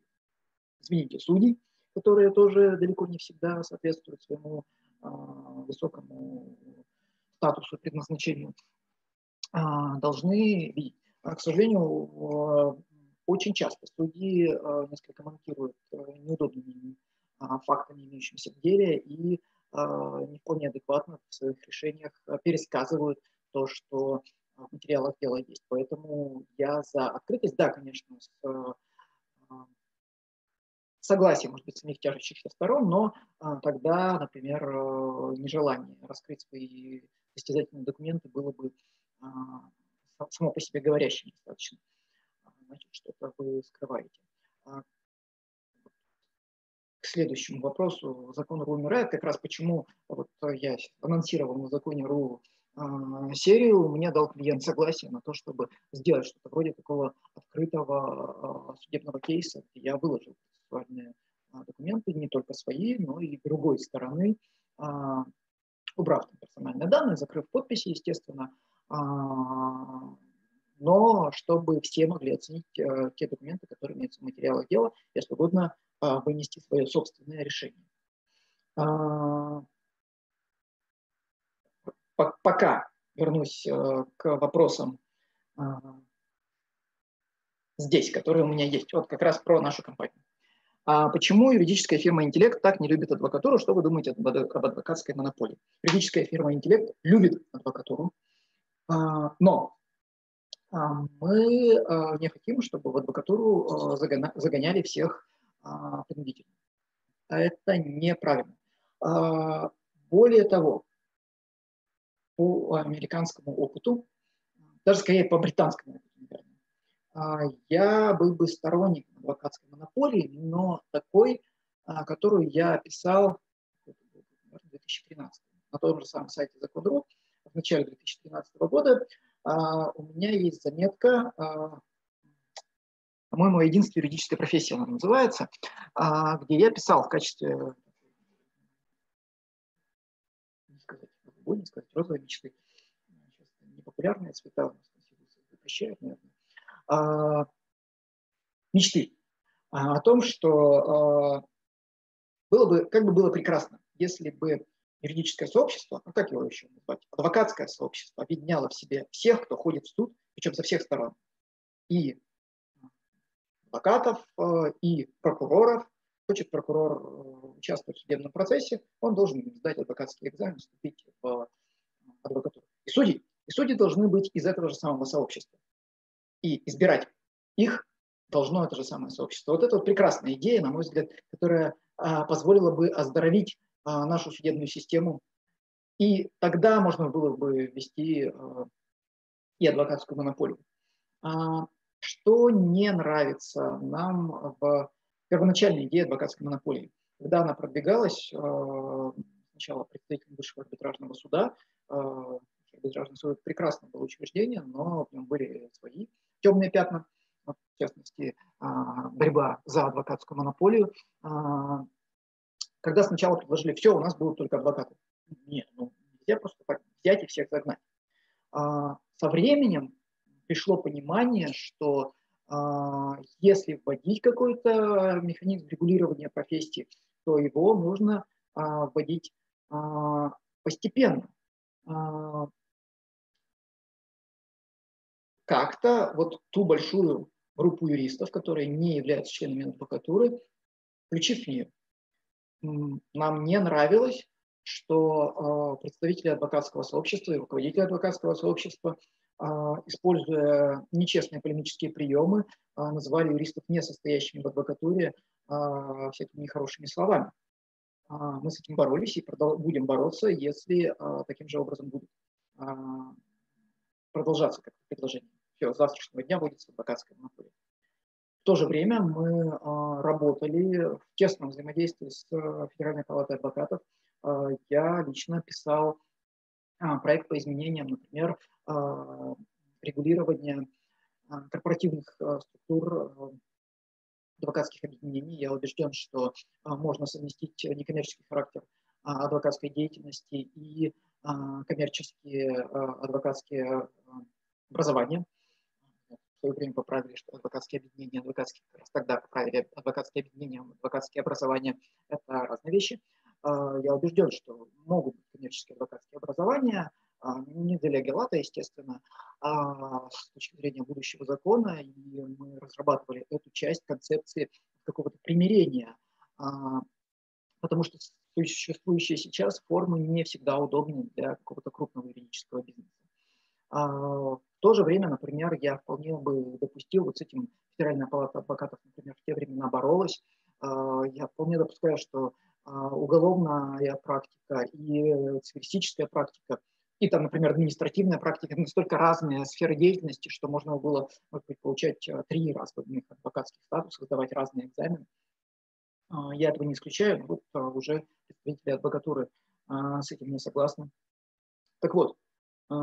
извините, судей, которые тоже далеко не всегда соответствуют своему высокому статусу, предназначению, должны видеть. К сожалению, очень часто судьи несколько монтируют неудобными фактами, имеющимися в деле, и не вполне адекватно в своих решениях пересказывают то, что в материалах дела есть. Поэтому я за открытость, да, конечно, с а, согласие, может быть, самих тяжущихся сторон, но а, тогда, например, э, нежелание раскрыть свои состязательные документы было бы а, само по себе говорящим достаточно. Значит, что-то вы скрываете. К следующему вопросу. Закон РУ умирает. Как раз почему вот я анонсировал на законе РУ а, серию, мне дал клиент согласие на то, чтобы сделать что-то вроде такого открытого а, судебного кейса, я выложил процессуальные а, документы, не только свои, но и другой стороны, убрав там персональные данные, закрыв подписи, естественно, но чтобы все могли оценить те документы, которые имеются в материалах дела, если угодно вынести свое собственное решение пока вернусь э, к вопросам э, здесь, которые у меня есть. Вот как раз про нашу компанию. А почему юридическая фирма «Интеллект» так не любит адвокатуру? Что вы думаете об адвокатской монополии? Юридическая фирма «Интеллект» любит адвокатуру, а, но а, мы э, не хотим, чтобы в адвокатуру загоняли всех принудительно. Это неправильно. Более того, по американскому опыту, даже скорее по британскому опыту, наверное, а, я был бы сторонником адвокатской монополии, но такой, а, которую я описал в 2013 на том же самом сайте Закон.ру в начале 2013 года. А, у меня есть заметка, по-моему, единственная юридическая профессия она называется, где я писал в качестве, сказать, розовой мечты, непопулярные цвета, запрещают, наверное, а, мечты о том, что было бы, как бы было прекрасно, если бы юридическое сообщество, ну как его еще назвать, адвокатское сообщество объединяло в себе всех, кто ходит в суд, причем со всех сторон. И адвокатов, э, и прокуроров. Хочет прокурор э, участвовать в судебном процессе, он должен сдать адвокатский экзамен, вступить в адвокатуру. И судьи. И судьи должны быть из этого же самого сообщества. И избирать их должно это же самое сообщество. Вот это вот прекрасная идея, на мой взгляд, которая а, позволила бы оздоровить а, нашу судебную систему. И тогда можно было бы ввести а, и адвокатскую монополию. А, что не нравится нам в первоначальной идее адвокатской монополии? Когда она продвигалась, э, сначала представителем Высшего арбитражного суда, э, арбитражный суд прекрасное было учреждение, но в нем были свои темные пятна, в частности, а, борьба за адвокатскую монополию. Когда сначала предложили, все, у нас будут только адвокаты. Нет, ну нельзя просто так взять и всех загнать. Со временем пришло понимание, что если вводить какой-то механизм регулирования профессии, то его нужно а, вводить а, постепенно. Как-то вот ту большую группу юристов, которые не являются членами адвокатуры, включив в нее. Нам не нравилось, что представители адвокатского сообщества и руководители адвокатского сообщества а, используя нечестные полемические приемы, а, называли юристов не состоящими в адвокатуре а, всякими нехорошими словами. Мы с этим боролись и будем бороться, если таким же образом будет продолжаться как предложение. Все, с завтрашнего дня будет адвокатская монополия. В то же время мы работали в тесном взаимодействии с Федеральной палатой адвокатов. Я лично писал проект по изменениям, например, а, регулирования а, корпоративных а, структур адвокатских объединений. Я убежден, что можно совместить некоммерческий характер адвокатской деятельности и коммерческие адвокатские образования. В свое время поправили, что адвокатские объединения, адвокатские, как раз тогда поправили адвокатские объединения, адвокатские образования – это разные вещи. Я убежден, что могут быть коммерческие адвокатские образования – а, не для Гелата, естественно, а с точки зрения будущего закона, и мы разрабатывали эту часть концепции какого-то примирения, а, потому что существующие сейчас формы не всегда удобны для какого-то крупного юридического бизнеса. А, в то же время, например, я вполне бы допустил, вот с этим Федеральная палата адвокатов, например, в те времена боролась, я вполне допускаю, что уголовная практика и цивилистическая практика и там, например, административная практика, настолько разные сферы деятельности, что можно было может быть, получать э, три разных адвокатских статусов, сдавать разные экзамены. А, я этого не исключаю, вот э, уже представители адвокатуры а, с этим не согласны. Так вот, э,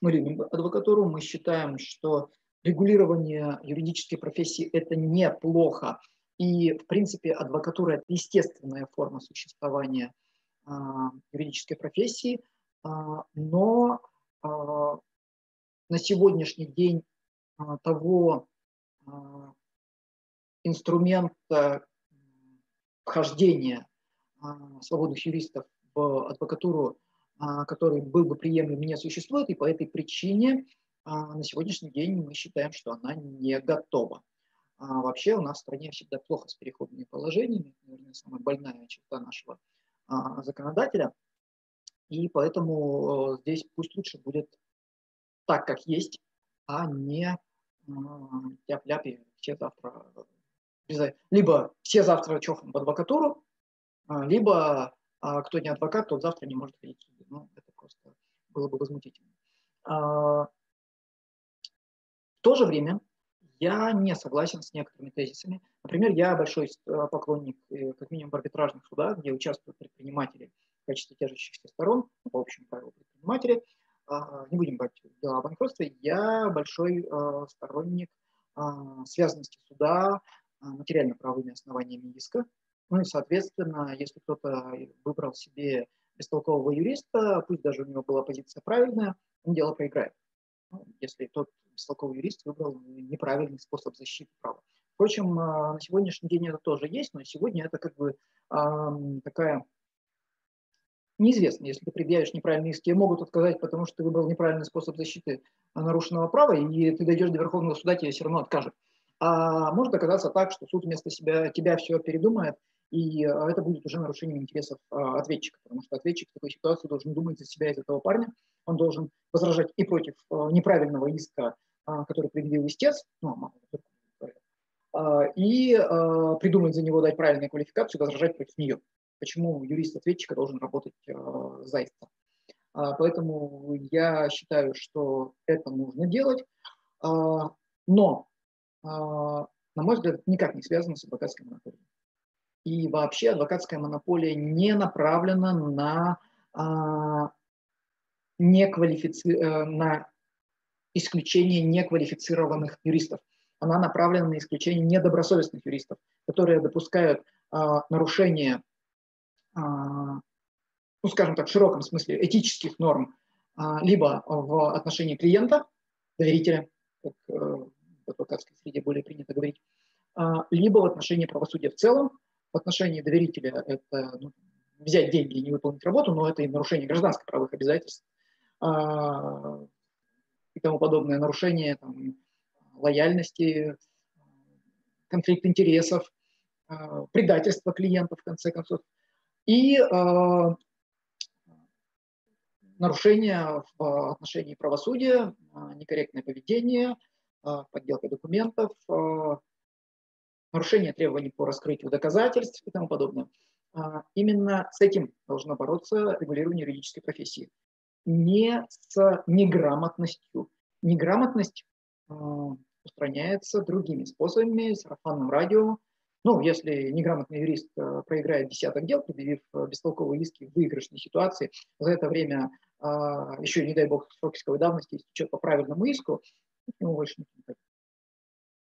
мы любим адвокатуру, мы считаем, что регулирование юридической профессии – это неплохо. И, в принципе, адвокатура – это естественная форма существования а, юридической профессии – а, но а, на сегодняшний день а, того инструмента вхождения свободных юристов в адвокатуру, который был бы приемлем, не существует, и по этой причине на сегодняшний день мы считаем, что она не готова. Вообще у нас в стране всегда плохо с переходными положениями, наверное, самая больная черта нашего законодателя – и поэтому э, здесь пусть лучше будет так, как есть, а не тяп-ляп и все завтра либо все завтра чохом в адвокатуру, а, либо а, кто не адвокат, тот завтра не может ходить. Ну, это просто было бы возмутительно. А, в то же время я не согласен с некоторыми тезисами. Например, я большой э, поклонник, э, как минимум, арбитражных судах, где участвуют предприниматели в качестве держащихся сторон, ну, по общему правилу предприниматели. А, не будем брать дела о банкротстве. Я большой а, сторонник связанности суда, материально-правовыми основаниями иска. Ну и, соответственно, если кто-то выбрал себе бестолкового юриста, пусть даже у него была позиция правильная, он дело проиграет. Ну, если тот бестолковый юрист выбрал неправильный способ защиты права. Впрочем, на сегодняшний день это тоже есть, но сегодня это как бы такая неизвестно, если ты предъявишь неправильный иск, тебе могут отказать, потому что ты выбрал неправильный способ защиты нарушенного права, и ты дойдешь до Верховного суда, тебе все равно откажут. А может оказаться так, что суд вместо себя, тебя все передумает, и а, это будет уже нарушением интересов а, ответчика, потому что ответчик в такой ситуации должен думать за себя и за этого парня, он должен возражать и против а, неправильного иска, который предъявил истец, ну, и придумать за него, дать правильную квалификацию, возражать против нее почему юрист ответчика должен работать э, за истца. Поэтому я считаю, что это нужно делать, а, но, а, на мой взгляд, никак не связано с адвокатской монополией. И вообще адвокатская монополия не направлена на, а, неквалифици... Э, на исключение неквалифицированных юристов. Она направлена на исключение недобросовестных юристов, которые допускают нарушение а, ну, скажем так, в широком смысле этических норм, а, либо в отношении клиента, доверителя, как э, в адвокатской среде более принято говорить, а, либо в отношении правосудия в целом. В отношении доверителя это ну, взять деньги и не выполнить работу, но это и нарушение гражданских правовых обязательств и тому подобное, нарушение там, лояльности, конфликт интересов, предательство клиента, в конце концов и э, нарушения в отношении правосудия, некорректное поведение, подделка документов, нарушение требований по раскрытию доказательств и тому подобное. Именно с этим должно бороться регулирование юридической профессии. Не с неграмотностью. Неграмотность э, устраняется другими способами, сарафанным радио, ну, если неграмотный юрист э, проиграет десяток дел, предъявив э, бестолковые иски в выигрышной ситуации, за это время а, еще, не дай бог, срок исковой давности истечет по правильному иску, к больше не пойдет.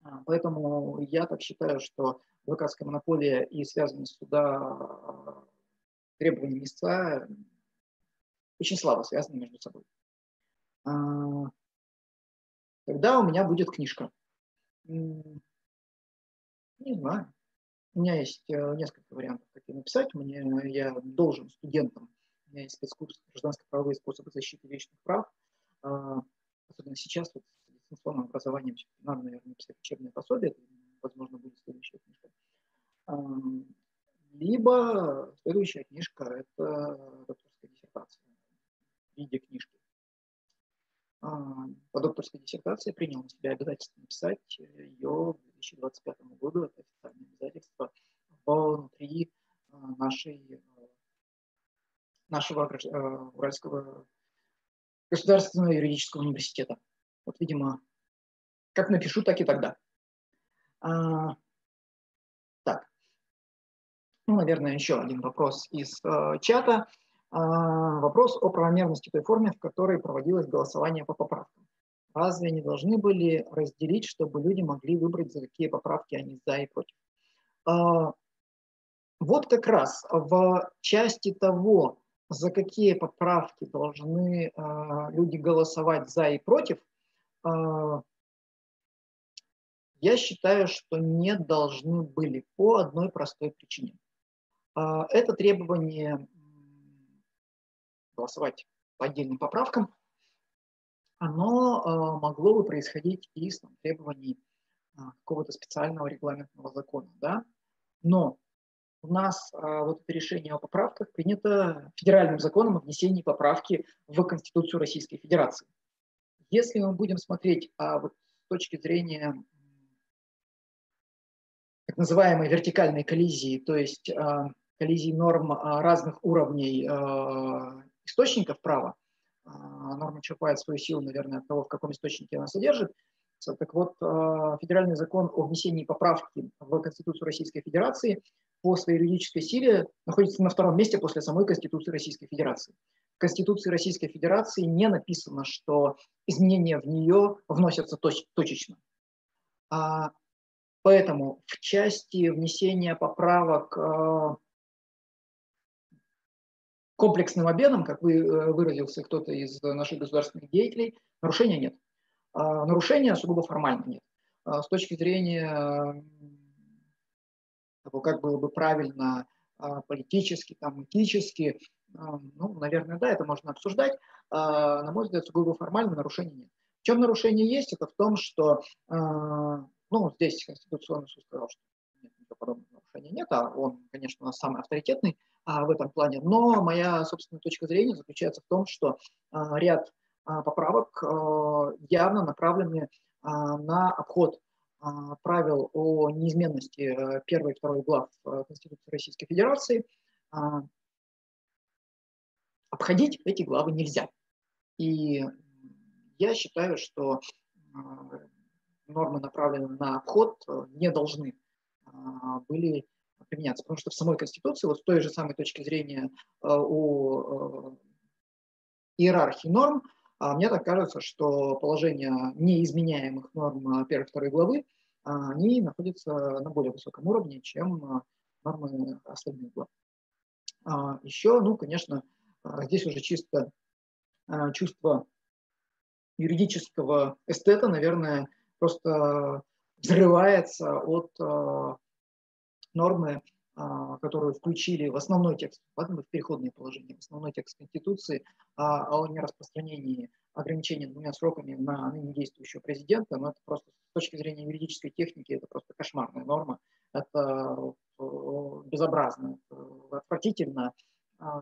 А, поэтому я так считаю, что адвокатская монополия и связанные суда э, требования истца очень слабо связаны между собой. Тогда у меня будет книжка. Не знаю. У меня есть э, несколько вариантов, как ее написать. Мне, я должен студентам, у меня есть спецкурс гражданско-правовые способы защиты вечных прав. А, особенно сейчас вот, с дистанционным образованием надо, наверное, написать учебное пособие, возможно, будет следующая книжка. Либо следующая книжка – это докторская диссертация в виде книжки. А, по докторской диссертации принял на себя обязательство написать ее в 2025 году. Это официальное обязательство внутри а, нашей, нашего а, Уральского государственного юридического университета. Вот, видимо, как напишу, так и тогда. А, так. Ну, наверное, еще один вопрос из э, чата. А, вопрос о правомерности той форме, в которой проводилось голосование по поправкам. Разве не должны были разделить, чтобы люди могли выбрать, за какие поправки они за и против? А, вот как раз в части того, за какие поправки должны а, люди голосовать за и против, я считаю, что не должны были по одной простой причине. Это требование голосовать по отдельным поправкам, оно э, могло бы происходить из там, требований э, какого-то специального регламентного закона. Да? Но у нас э, вот это решение о поправках принято федеральным законом о внесении поправки в Конституцию Российской Федерации. Если мы будем смотреть а, вот, с точки зрения так называемой вертикальной коллизии, то есть коллизии норм разных уровней источников права, а, норма черпает свою силу, наверное, от того, в каком источнике она содержит. Так вот, а, федеральный закон о внесении поправки в Конституцию Российской Федерации по своей юридической силе находится на втором месте после самой Конституции Российской Федерации. В Конституции Российской Федерации не написано, что изменения в нее вносятся точ точечно. Поэтому в части внесения поправок комплексным обедом, как вы э, выразился кто-то из наших государственных деятелей, нарушения нет. Нарушения сугубо формально нет. С точки зрения того, как было бы правильно политически, там, этически, ну, наверное, да, это можно обсуждать. На мой взгляд, сугубо формально нарушений нет. В чем нарушение есть? Это в том, что ну, здесь Конституционный суд сказал, что нет, подобного нарушения нет, а он, конечно, у нас самый авторитетный а, в этом плане. Но моя собственная точка зрения заключается в том, что а, ряд а, поправок а, явно направлены а, на обход а, правил о неизменности а, первой и второй глав а, Конституции Российской Федерации. А, обходить эти главы нельзя. И я считаю, что нормы, направленные на обход, э, не должны а, были применяться. Потому что в самой Конституции, вот с той же самой точки зрения э, о э, иерархии норм, а, мне так кажется, что положение неизменяемых норм первой и второй главы, а, они находятся на более высоком уровне, чем нормы остальных глав. Еще, ну, конечно, здесь уже чисто чувство юридического эстета, наверное, просто взрывается от э, нормы, э, которую включили в основной текст, ладно, в переходные положения, в основной текст Конституции а, о нераспространении ограничения двумя сроками на ныне действующего президента, но это просто с точки зрения юридической техники это просто кошмарная норма, это э, безобразно, это отвратительно, а,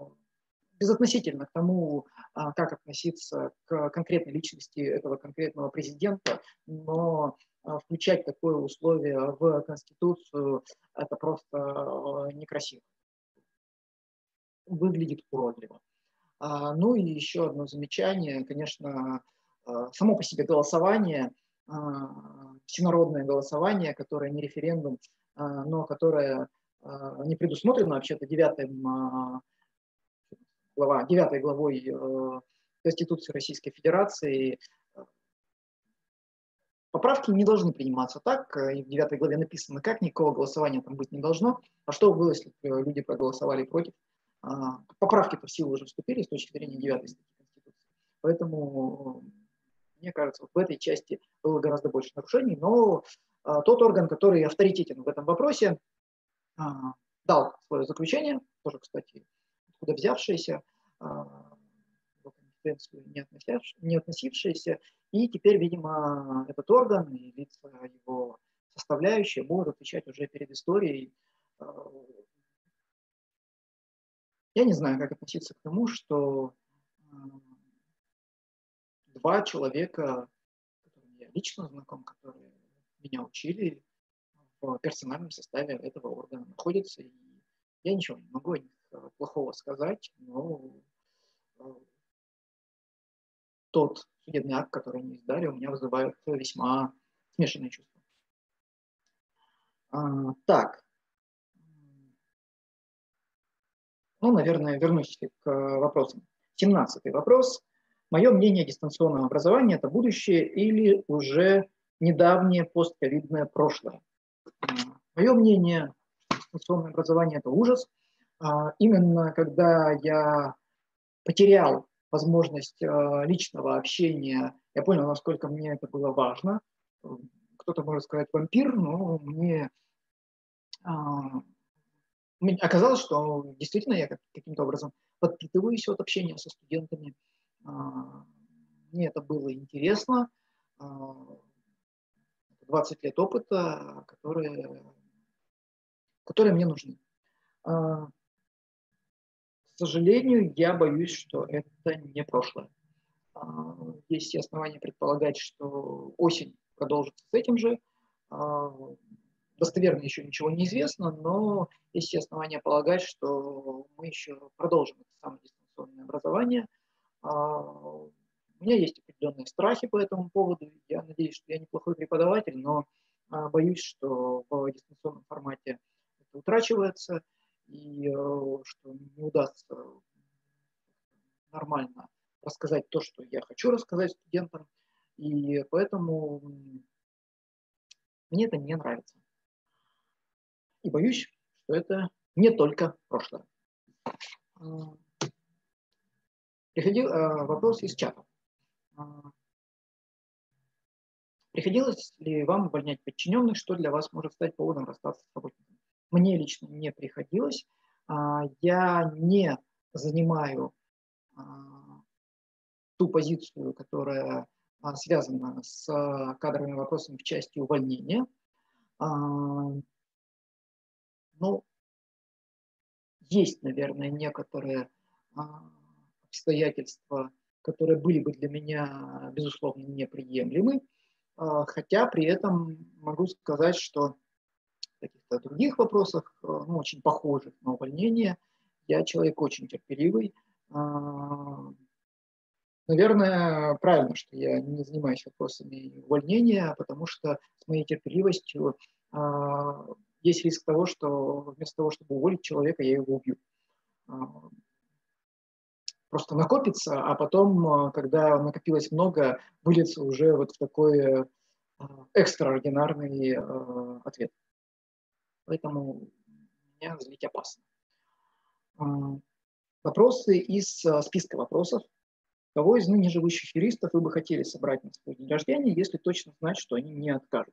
безотносительно к тому, а, как относиться к конкретной личности этого конкретного президента, но а, включать такое условие в Конституцию, это просто а, некрасиво. Выглядит уродливо. Ну и еще одно замечание, конечно, само по себе голосование, всенародное голосование, которое не референдум, но которое не предусмотрено вообще-то девятым глава, 9 главой э, Конституции Российской Федерации. Поправки не должны приниматься так, и в 9 главе написано, как никакого голосования там быть не должно. А что было, если люди проголосовали против? А, поправки-то в силу уже вступили с точки зрения 9 статьи Конституции. Поэтому, мне кажется, в этой части было гораздо больше нарушений, но тот орган, который авторитетен в этом вопросе, дал свое заключение, тоже, кстати, откуда взявшиеся, а, в компетенцию не, не относившиеся, и теперь, видимо, этот орган и лица его составляющие будут отвечать уже перед историей. А, я не знаю, как относиться к тому, что а, два человека, которым я лично знаком, которые меня учили в персональном составе этого органа находятся, и я ничего не могу о них Э, плохого сказать, но э, тот судебный акт, который они издали, у меня вызывает весьма смешанные чувства. А, так. Ну, наверное, вернусь к вопросам. Семнадцатый вопрос. Мое мнение о дистанционном образовании – это будущее или уже недавнее постковидное прошлое? Мое мнение, дистанционное образование – это ужас – а, именно когда я потерял возможность а, личного общения, я понял, насколько мне это было важно. Кто-то может сказать вампир, но мне, а, оказалось, что действительно я каким-то образом подпитываюсь от общения со студентами. Мне это было интересно. 20 лет опыта, которые, которые мне нужны. К сожалению, я боюсь, что это не прошлое. А, есть основания предполагать, что осень продолжится с этим же. А, достоверно еще ничего не известно, но есть все основания полагать, что мы еще продолжим это самое дистанционное образование. А, у меня есть определенные страхи по этому поводу. Я надеюсь, что я неплохой преподаватель, но боюсь, что в дистанционном формате это утрачивается и э, что не удастся нормально рассказать то, что я хочу рассказать студентам. И поэтому Мне это не нравится. И боюсь, что это не только прошлое. Приходил а, вопрос из чата. Приходилось ли вам увольнять подчиненных, что для вас может стать поводом расстаться с работником? Мне лично не приходилось. Я не занимаю ту позицию, которая связана с кадровыми вопросами в части увольнения. Ну, есть, наверное, некоторые а, обстоятельства, которые были бы для меня, безусловно, неприемлемы, а, хотя при этом могу сказать, что каких-то других вопросах, а, ну, очень похожих на увольнение, я человек очень терпеливый. Наверное, правильно, что я не занимаюсь вопросами увольнения, потому что с моей терпеливостью есть риск того, что вместо того, чтобы уволить человека, я его убью. А, просто накопится, а потом, а, когда накопилось много, выльется уже вот в такой а, экстраординарный ответ. Поэтому меня злить опасно. Вопросы из списка вопросов. Кого из ныне живущих юристов вы бы хотели собрать на свой день рождения, если точно знать, что они не откажутся?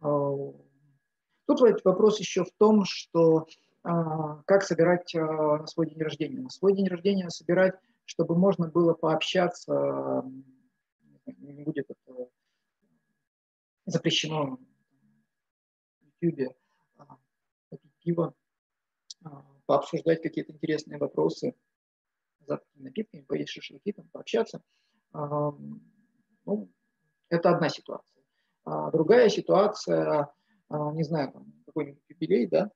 Тут вопрос еще в том, что а, как собирать а, на свой день рождения. На свой день рождения собирать, чтобы можно было пообщаться, не будет это запрещено в YouTube, а, пиво, пообсуждать какие-то интересные вопросы, за напитками, поесть шашлыки, там, пообщаться. Ну, это одна ситуация. Другая ситуация – а, не знаю, там, какой-нибудь юбилей, да,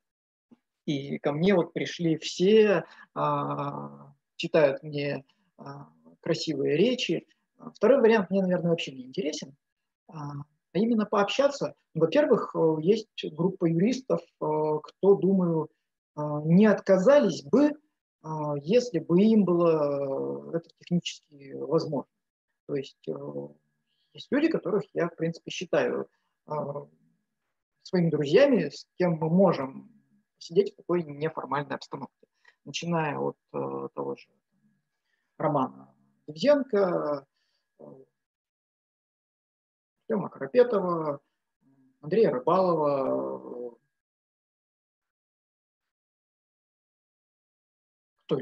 и ко мне вот пришли все, а, читают мне а, красивые речи. Второй вариант мне, наверное, вообще не интересен, а именно пообщаться. Во-первых, есть группа юристов, кто, думаю, не отказались бы, если бы им было это технически возможно. То есть есть люди, которых я, в принципе, считаю своими друзьями, с кем мы можем сидеть в такой неформальной обстановке. Начиная от э, того же Романа Девзенко, э, Артема Карапетова, Андрея Рыбалова, кто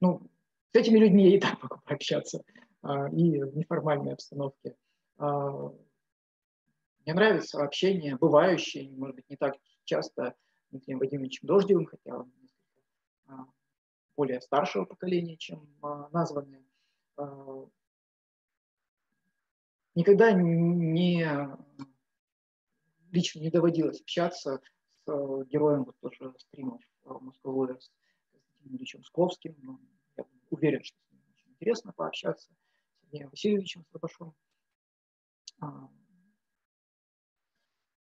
Ну, с этими людьми я и так могу пообщаться, э, и в неформальной обстановке. Э, мне нравится общение, бывающее, может быть, не так часто Дмитрием Вадимовичем Дождевым, хотя он а, более старшего поколения, чем а, названные. А, никогда не лично не доводилось общаться с героем вот тоже стримов Москвы с Константином Ильичем Скловским. Но я уверен, что с ним очень интересно пообщаться, с Сергеем Васильевичем Слобошом.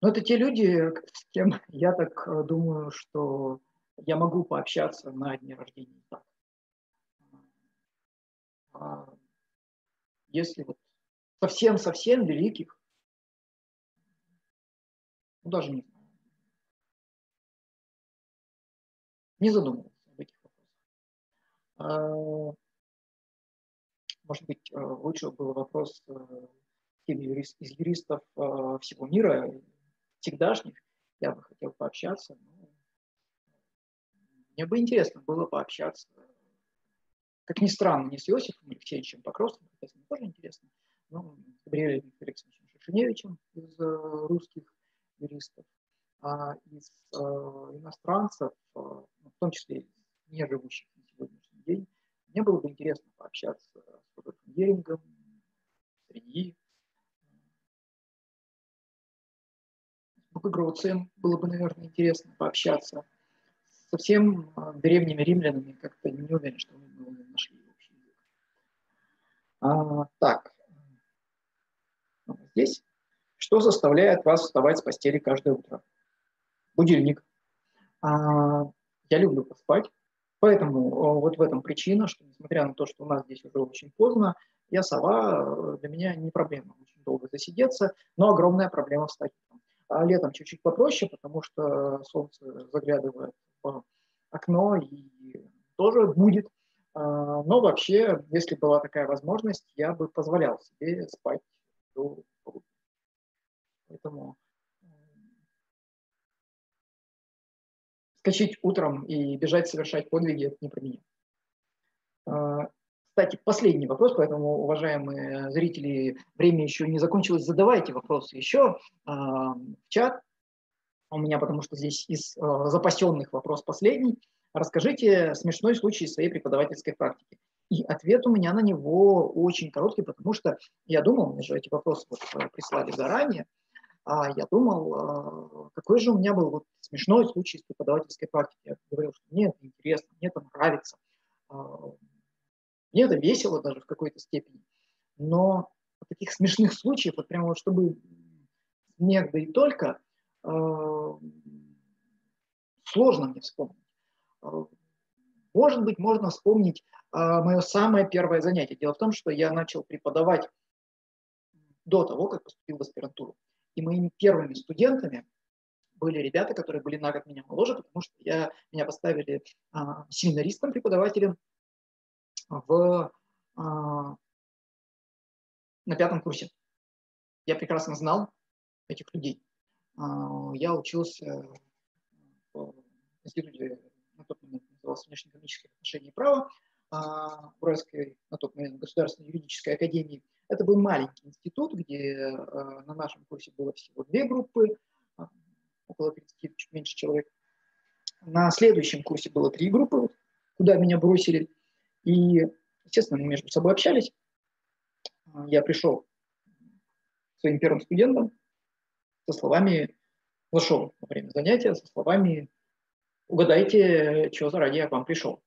Но это те люди, с кем я так э, думаю, что я могу пообщаться на дне рождения. Так. А если вот совсем-совсем великих, ну даже не знаю, не задумывался об этих вопросах. А, может быть, э, лучше был вопрос э, из юристов всего мира, всегдашних, я бы хотел пообщаться. Но мне бы интересно было пообщаться, как ни странно, не с Иосифом Алексеевичем Покровским, хотя с ним тоже интересно, но с Габриэлем Феликсовичем Шишиневичем из э, русских юристов, а из э, иностранцев, э, ну, в том числе не живущих на сегодняшний день, мне было бы интересно пообщаться с Робертом Герингом, среди Гроцием было бы, наверное, интересно пообщаться. Со всем древними римлянами как-то не уверен, что мы нашли общий язык. А, так, здесь. Что заставляет вас вставать с постели каждое утро? Будильник. А, я люблю поспать, поэтому вот в этом причина, что несмотря на то, что у нас здесь уже очень поздно, я сова, для меня не проблема очень долго засидеться, но огромная проблема встать А летом чуть-чуть попроще, потому что солнце заглядывает в окно и тоже будет. А, но вообще, если была такая возможность, я бы позволял себе спать до. Поэтому скачать утром и бежать совершать подвиги – это не про меня. А, кстати, последний вопрос, поэтому, уважаемые зрители, время еще не закончилось, задавайте вопросы еще а, в чат. У меня, потому что здесь из а, запасенных вопрос последний. Расскажите смешной случай своей преподавательской практики. И ответ у меня на него очень короткий, потому что я думал, мне же эти вопросы вот прислали заранее, а я думал, а, какой же у меня был вот смешной случай с преподавательской практикой. Я говорил, что мне это интересно, мне это нравится, а, мне это весело даже в какой-то степени. Но таких смешных случаев, вот прямо вот чтобы смех, да и только, а, сложно мне вспомнить. Может быть, можно вспомнить мое самое первое занятие. Дело в том, что я начал преподавать до того, как поступил в аспирантуру. И моими первыми студентами были ребята, которые были на год меня моложе, потому что я, меня поставили а, семинаристом, преподавателем в, а, на пятом курсе. Я прекрасно знал этих людей. А, я учился в институте, на тот момент назывался внешнеэкономических отношений и права, а, Уральской, на тот момент, Государственной юридической академии – это был маленький институт, где э, на нашем курсе было всего две группы, а, около 30, чуть меньше человек. На следующем курсе было три группы, куда меня бросили. И, естественно, мы между собой общались. А, я пришел своим первым студентом со словами, зашел во время занятия со словами «Угадайте, что заради я к вам пришел».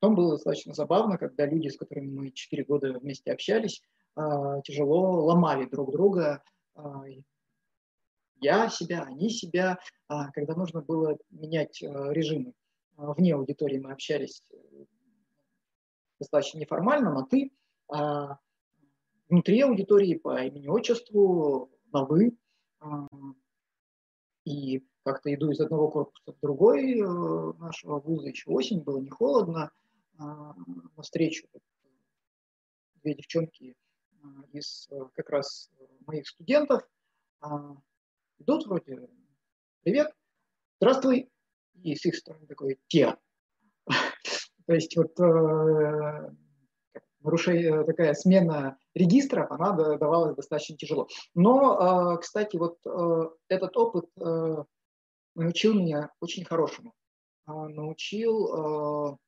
Потом было достаточно забавно, когда люди, с которыми мы 4 года вместе общались, а, тяжело ломали друг друга. А, я себя, они себя, а, когда нужно было менять режимы. Вне аудитории мы общались э, достаточно неформально, но ты. Внутри аудитории по имени-отчеству, на «вы». И как-то иду из одного корпуса в другой э, нашего вуза, еще осень, было не холодно, а, навстречу две девчонки а, из э, как раз моих студентов. А, идут вроде «Привет, здравствуй!» И с их стороны такой «Те!» <laughs> То есть вот э, нарушение, такая смена регистров, она давалась достаточно тяжело. Но, кстати, вот э, этот опыт научил меня очень хорошему. Научил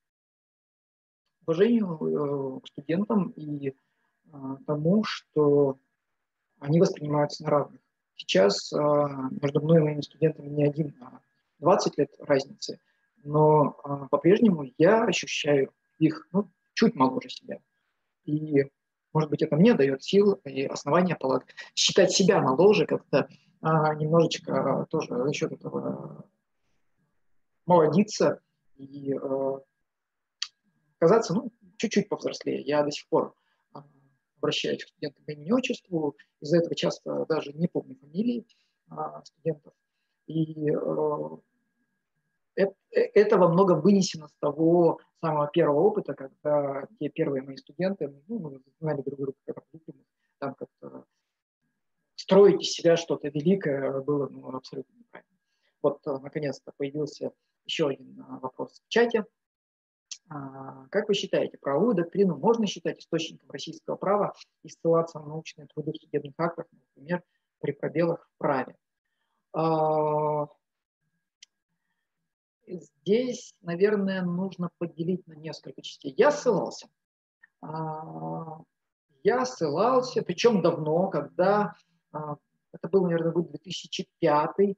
уважению э, к студентам и э, тому, что они воспринимаются на равных. Сейчас э, между мной и моими студентами не один, а 20 лет разницы, но по-прежнему я ощущаю их ну, чуть моложе себя. И, может быть, это мне дает сил и основания полаг... считать себя моложе, как-то а, немножечко тоже за счет этого молодиться и казаться, ну, чуть-чуть повзрослее. Я до сих пор а, обращаюсь к студентам по имени отчеству, из-за этого часто даже не помню фамилии а, студентов. И это, э, это во многом вынесено с того самого первого опыта, когда те первые мои студенты, ну, мы знали друг друга как там как-то строить из себя что-то великое было ну, абсолютно неправильно. Вот, э, наконец-то, появился еще один вопрос в чате – как вы считаете, правовую доктрину можно считать источником российского права и ссылаться на научные труды в судебных актах, например, при пробелах в праве? А, здесь, наверное, нужно поделить на несколько частей. Я ссылался. А, я ссылался, причем давно, когда это был, наверное, год 2005,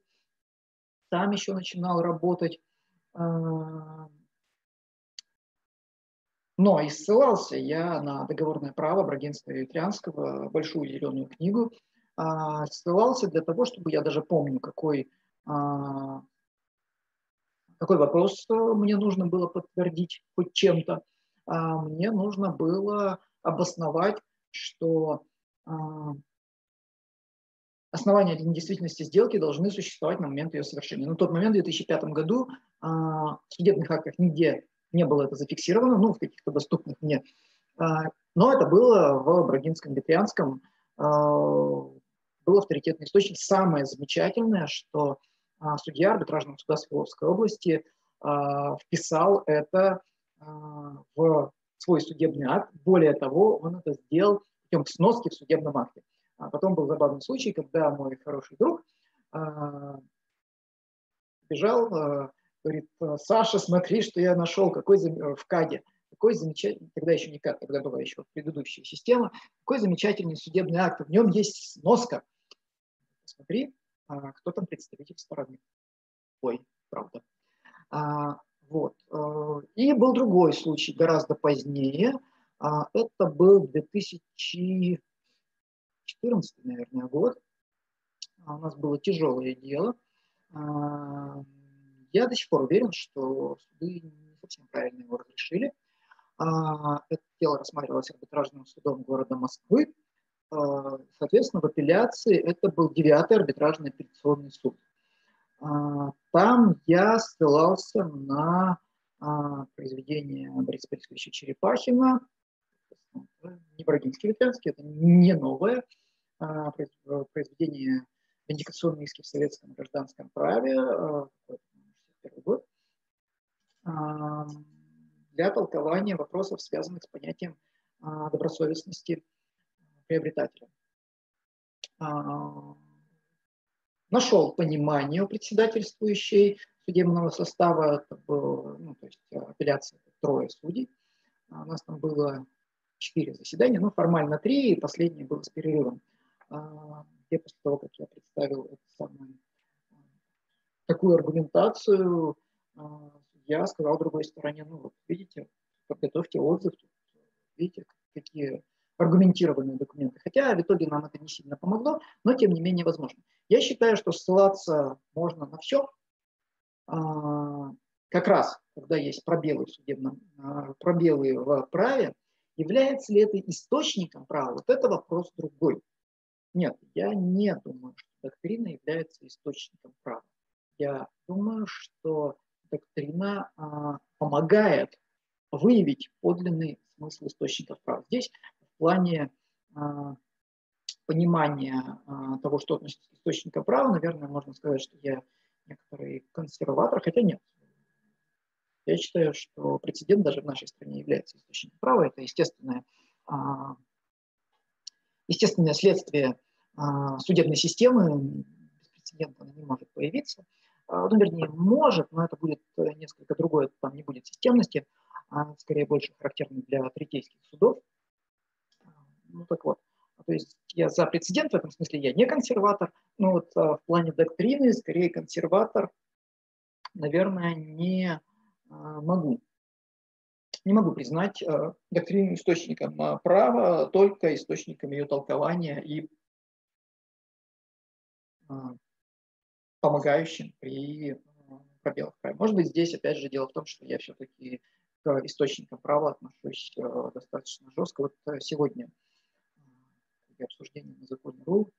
там еще начинал работать но и ссылался я на договорное право Брагинского и Ветрянского, большую зеленую книгу, а, ссылался для того, чтобы я даже помню, какой, а, какой вопрос мне нужно было подтвердить хоть чем-то. А, мне нужно было обосновать, что основания для недействительности сделки должны существовать на момент ее совершения. На тот момент, в 2005 году, в судебных актах нигде не было это зафиксировано, ну, в каких-то доступных мне. Но это было в Брагинском, Ветрянском, был авторитетный источник. Самое замечательное, что судья арбитражного суда Свердловской области вписал это в свой судебный акт. Более того, он это сделал путем сноски в судебном акте. А потом был забавный случай, когда мой хороший друг а, бежал, а, говорит, Саша, смотри, что я нашел, какой в КАДе, какой замечательный, тогда еще не КАД, тогда была еще предыдущая система, какой замечательный судебный акт, в нем есть сноска. Смотри, а, кто там представитель стороны. Ой, правда. А, вот. Э, и был другой случай гораздо позднее. А, это был 2014, наверное, год. А, у нас было тяжелое дело. Я до сих пор уверен, что суды не совсем правильно его разрешили. Это дело рассматривалось арбитражным судом города Москвы. Соответственно, в апелляции это был девятый арбитражный апелляционный суд. А, там я ссылался на а, произведение Бориса Борисовича Черепахина, не Брагинский Ветрянский, это не новое а, произведение «Виндикационные иски в советском гражданском праве», первый год, для толкования вопросов, связанных с понятием добросовестности приобретателя нашел понимание у председательствующей судебного состава, это было, ну, то есть э, апелляция трое судей. А у нас там было четыре заседания, ну, формально три, и последнее было с перерывом. А, где после того, как я представил эту самую, такую аргументацию, а, я сказал другой стороне, ну, вот видите, подготовьте отзыв, видите, какие аргументированные документы. Хотя в итоге нам это не сильно помогло, но тем не менее возможно. Я считаю, что ссылаться можно на все, а, как раз когда есть пробелы в судебном, а, пробелы в праве, является ли это источником права, вот это вопрос другой. Нет, я не думаю, что доктрина является источником права. Я думаю, что доктрина а, помогает выявить подлинный смысл источников права. Здесь в плане а, понимания а, того, что относится к источникам права, наверное, можно сказать, что я некоторый консерватор, хотя нет. Я считаю, что прецедент даже в нашей стране является источником права. Это естественное, а, естественное следствие судебной системы. Без прецедента она не может появиться. Ну, вернее, может, но это будет несколько другое, там не будет системности, а скорее больше характерно для третейских судов. Ну так вот, то есть я за прецедент, в этом смысле я не консерватор, но вот а, в плане доктрины скорее консерватор, наверное, не а, могу. Не могу признать а, доктрину источником права, только источником ее толкования и помогающим при пробелах. Может быть, здесь опять же дело в том, что я все-таки к источникам права отношусь достаточно жестко. Вот сегодня при обсуждении на законе РУ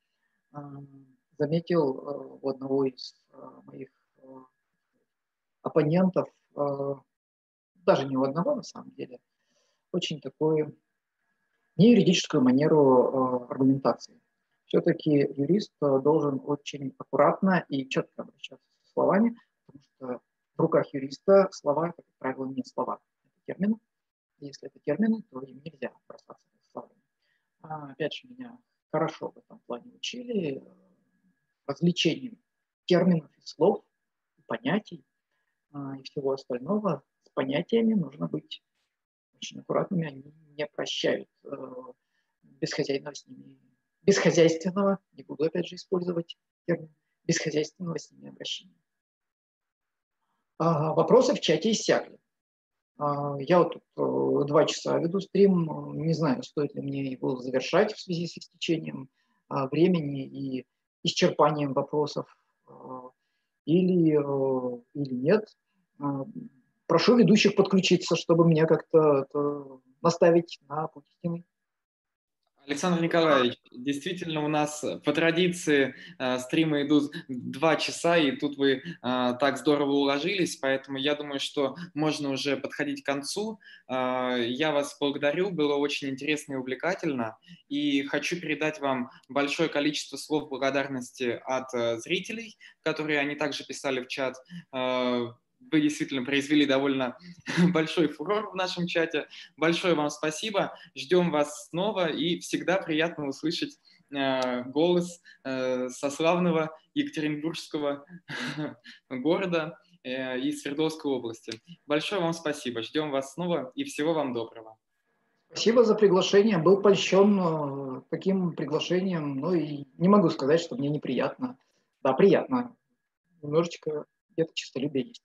заметил э, у одного из э, моих э, оппонентов, даже не у одного на самом деле, очень такую неюридическую манеру аргументации. Все-таки юрист должен очень аккуратно и четко обращаться со словами, потому что в руках юриста слова – как правило, не слова, это термины. Если это термины, то им нельзя бросаться словами. А, опять же, меня хорошо в этом плане учили, развлечением терминов и слов, и понятий а, и всего остального. С понятиями нужно быть очень аккуратными, они не прощают э, бесхозяйного с ними, бесхозяйственного, не буду опять же использовать термин, бесхозяйственного с ними обращения. А, вопросы в чате иссякли. А, я вот тут э, два часа веду стрим, не знаю, стоит ли мне его завершать в связи с истечением а, времени и исчерпанием вопросов а, или, э, или нет. Прошу ведущих подключиться, чтобы меня как-то наставить на путь истины. Александр Николаевич, действительно у нас по традиции э, стримы идут два часа, и тут вы э, так здорово уложились, поэтому я думаю, что можно уже подходить к концу. Э, я вас благодарю, было очень интересно и увлекательно, и хочу передать вам большое количество слов благодарности от э, зрителей, которые они также писали в чат. Э, вы действительно произвели довольно <laughs> большой фурор в нашем чате. Большое вам спасибо. Ждем вас снова и всегда приятно услышать э, голос э, со славного Екатеринбургского <laughs> города э, и Свердловской области. Большое вам спасибо. Ждем вас снова и всего вам доброго. Спасибо за приглашение. Был польщен таким приглашением. Ну и не могу сказать, что мне неприятно. Да, приятно. Немножечко где-то честолюбие есть.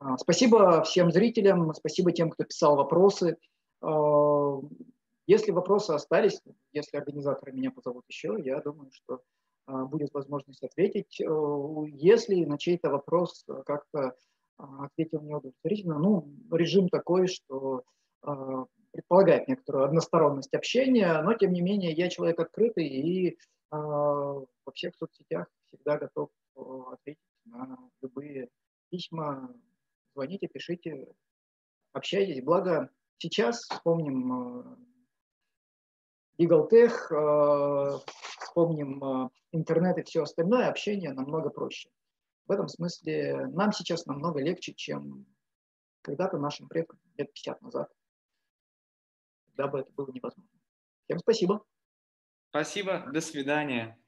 А, спасибо всем зрителям, спасибо тем, кто писал вопросы. А, если вопросы остались, если организаторы меня позовут еще, я думаю, что а, будет возможность ответить. Если на чей-то вопрос как-то ответил неудовлетворительно, ну, режим такой, что предполагает некоторую односторонность общения, но тем не менее я человек открытый и во всех соцсетях всегда готов ответить на любые письма, звоните, пишите, общайтесь. Благо сейчас вспомним Legal Tech, э, вспомним э, интернет и все остальное, общение намного проще. В этом смысле нам сейчас намного легче, чем когда-то нашим предкам лет 50 назад, когда бы это было невозможно. Всем спасибо. Спасибо, до свидания.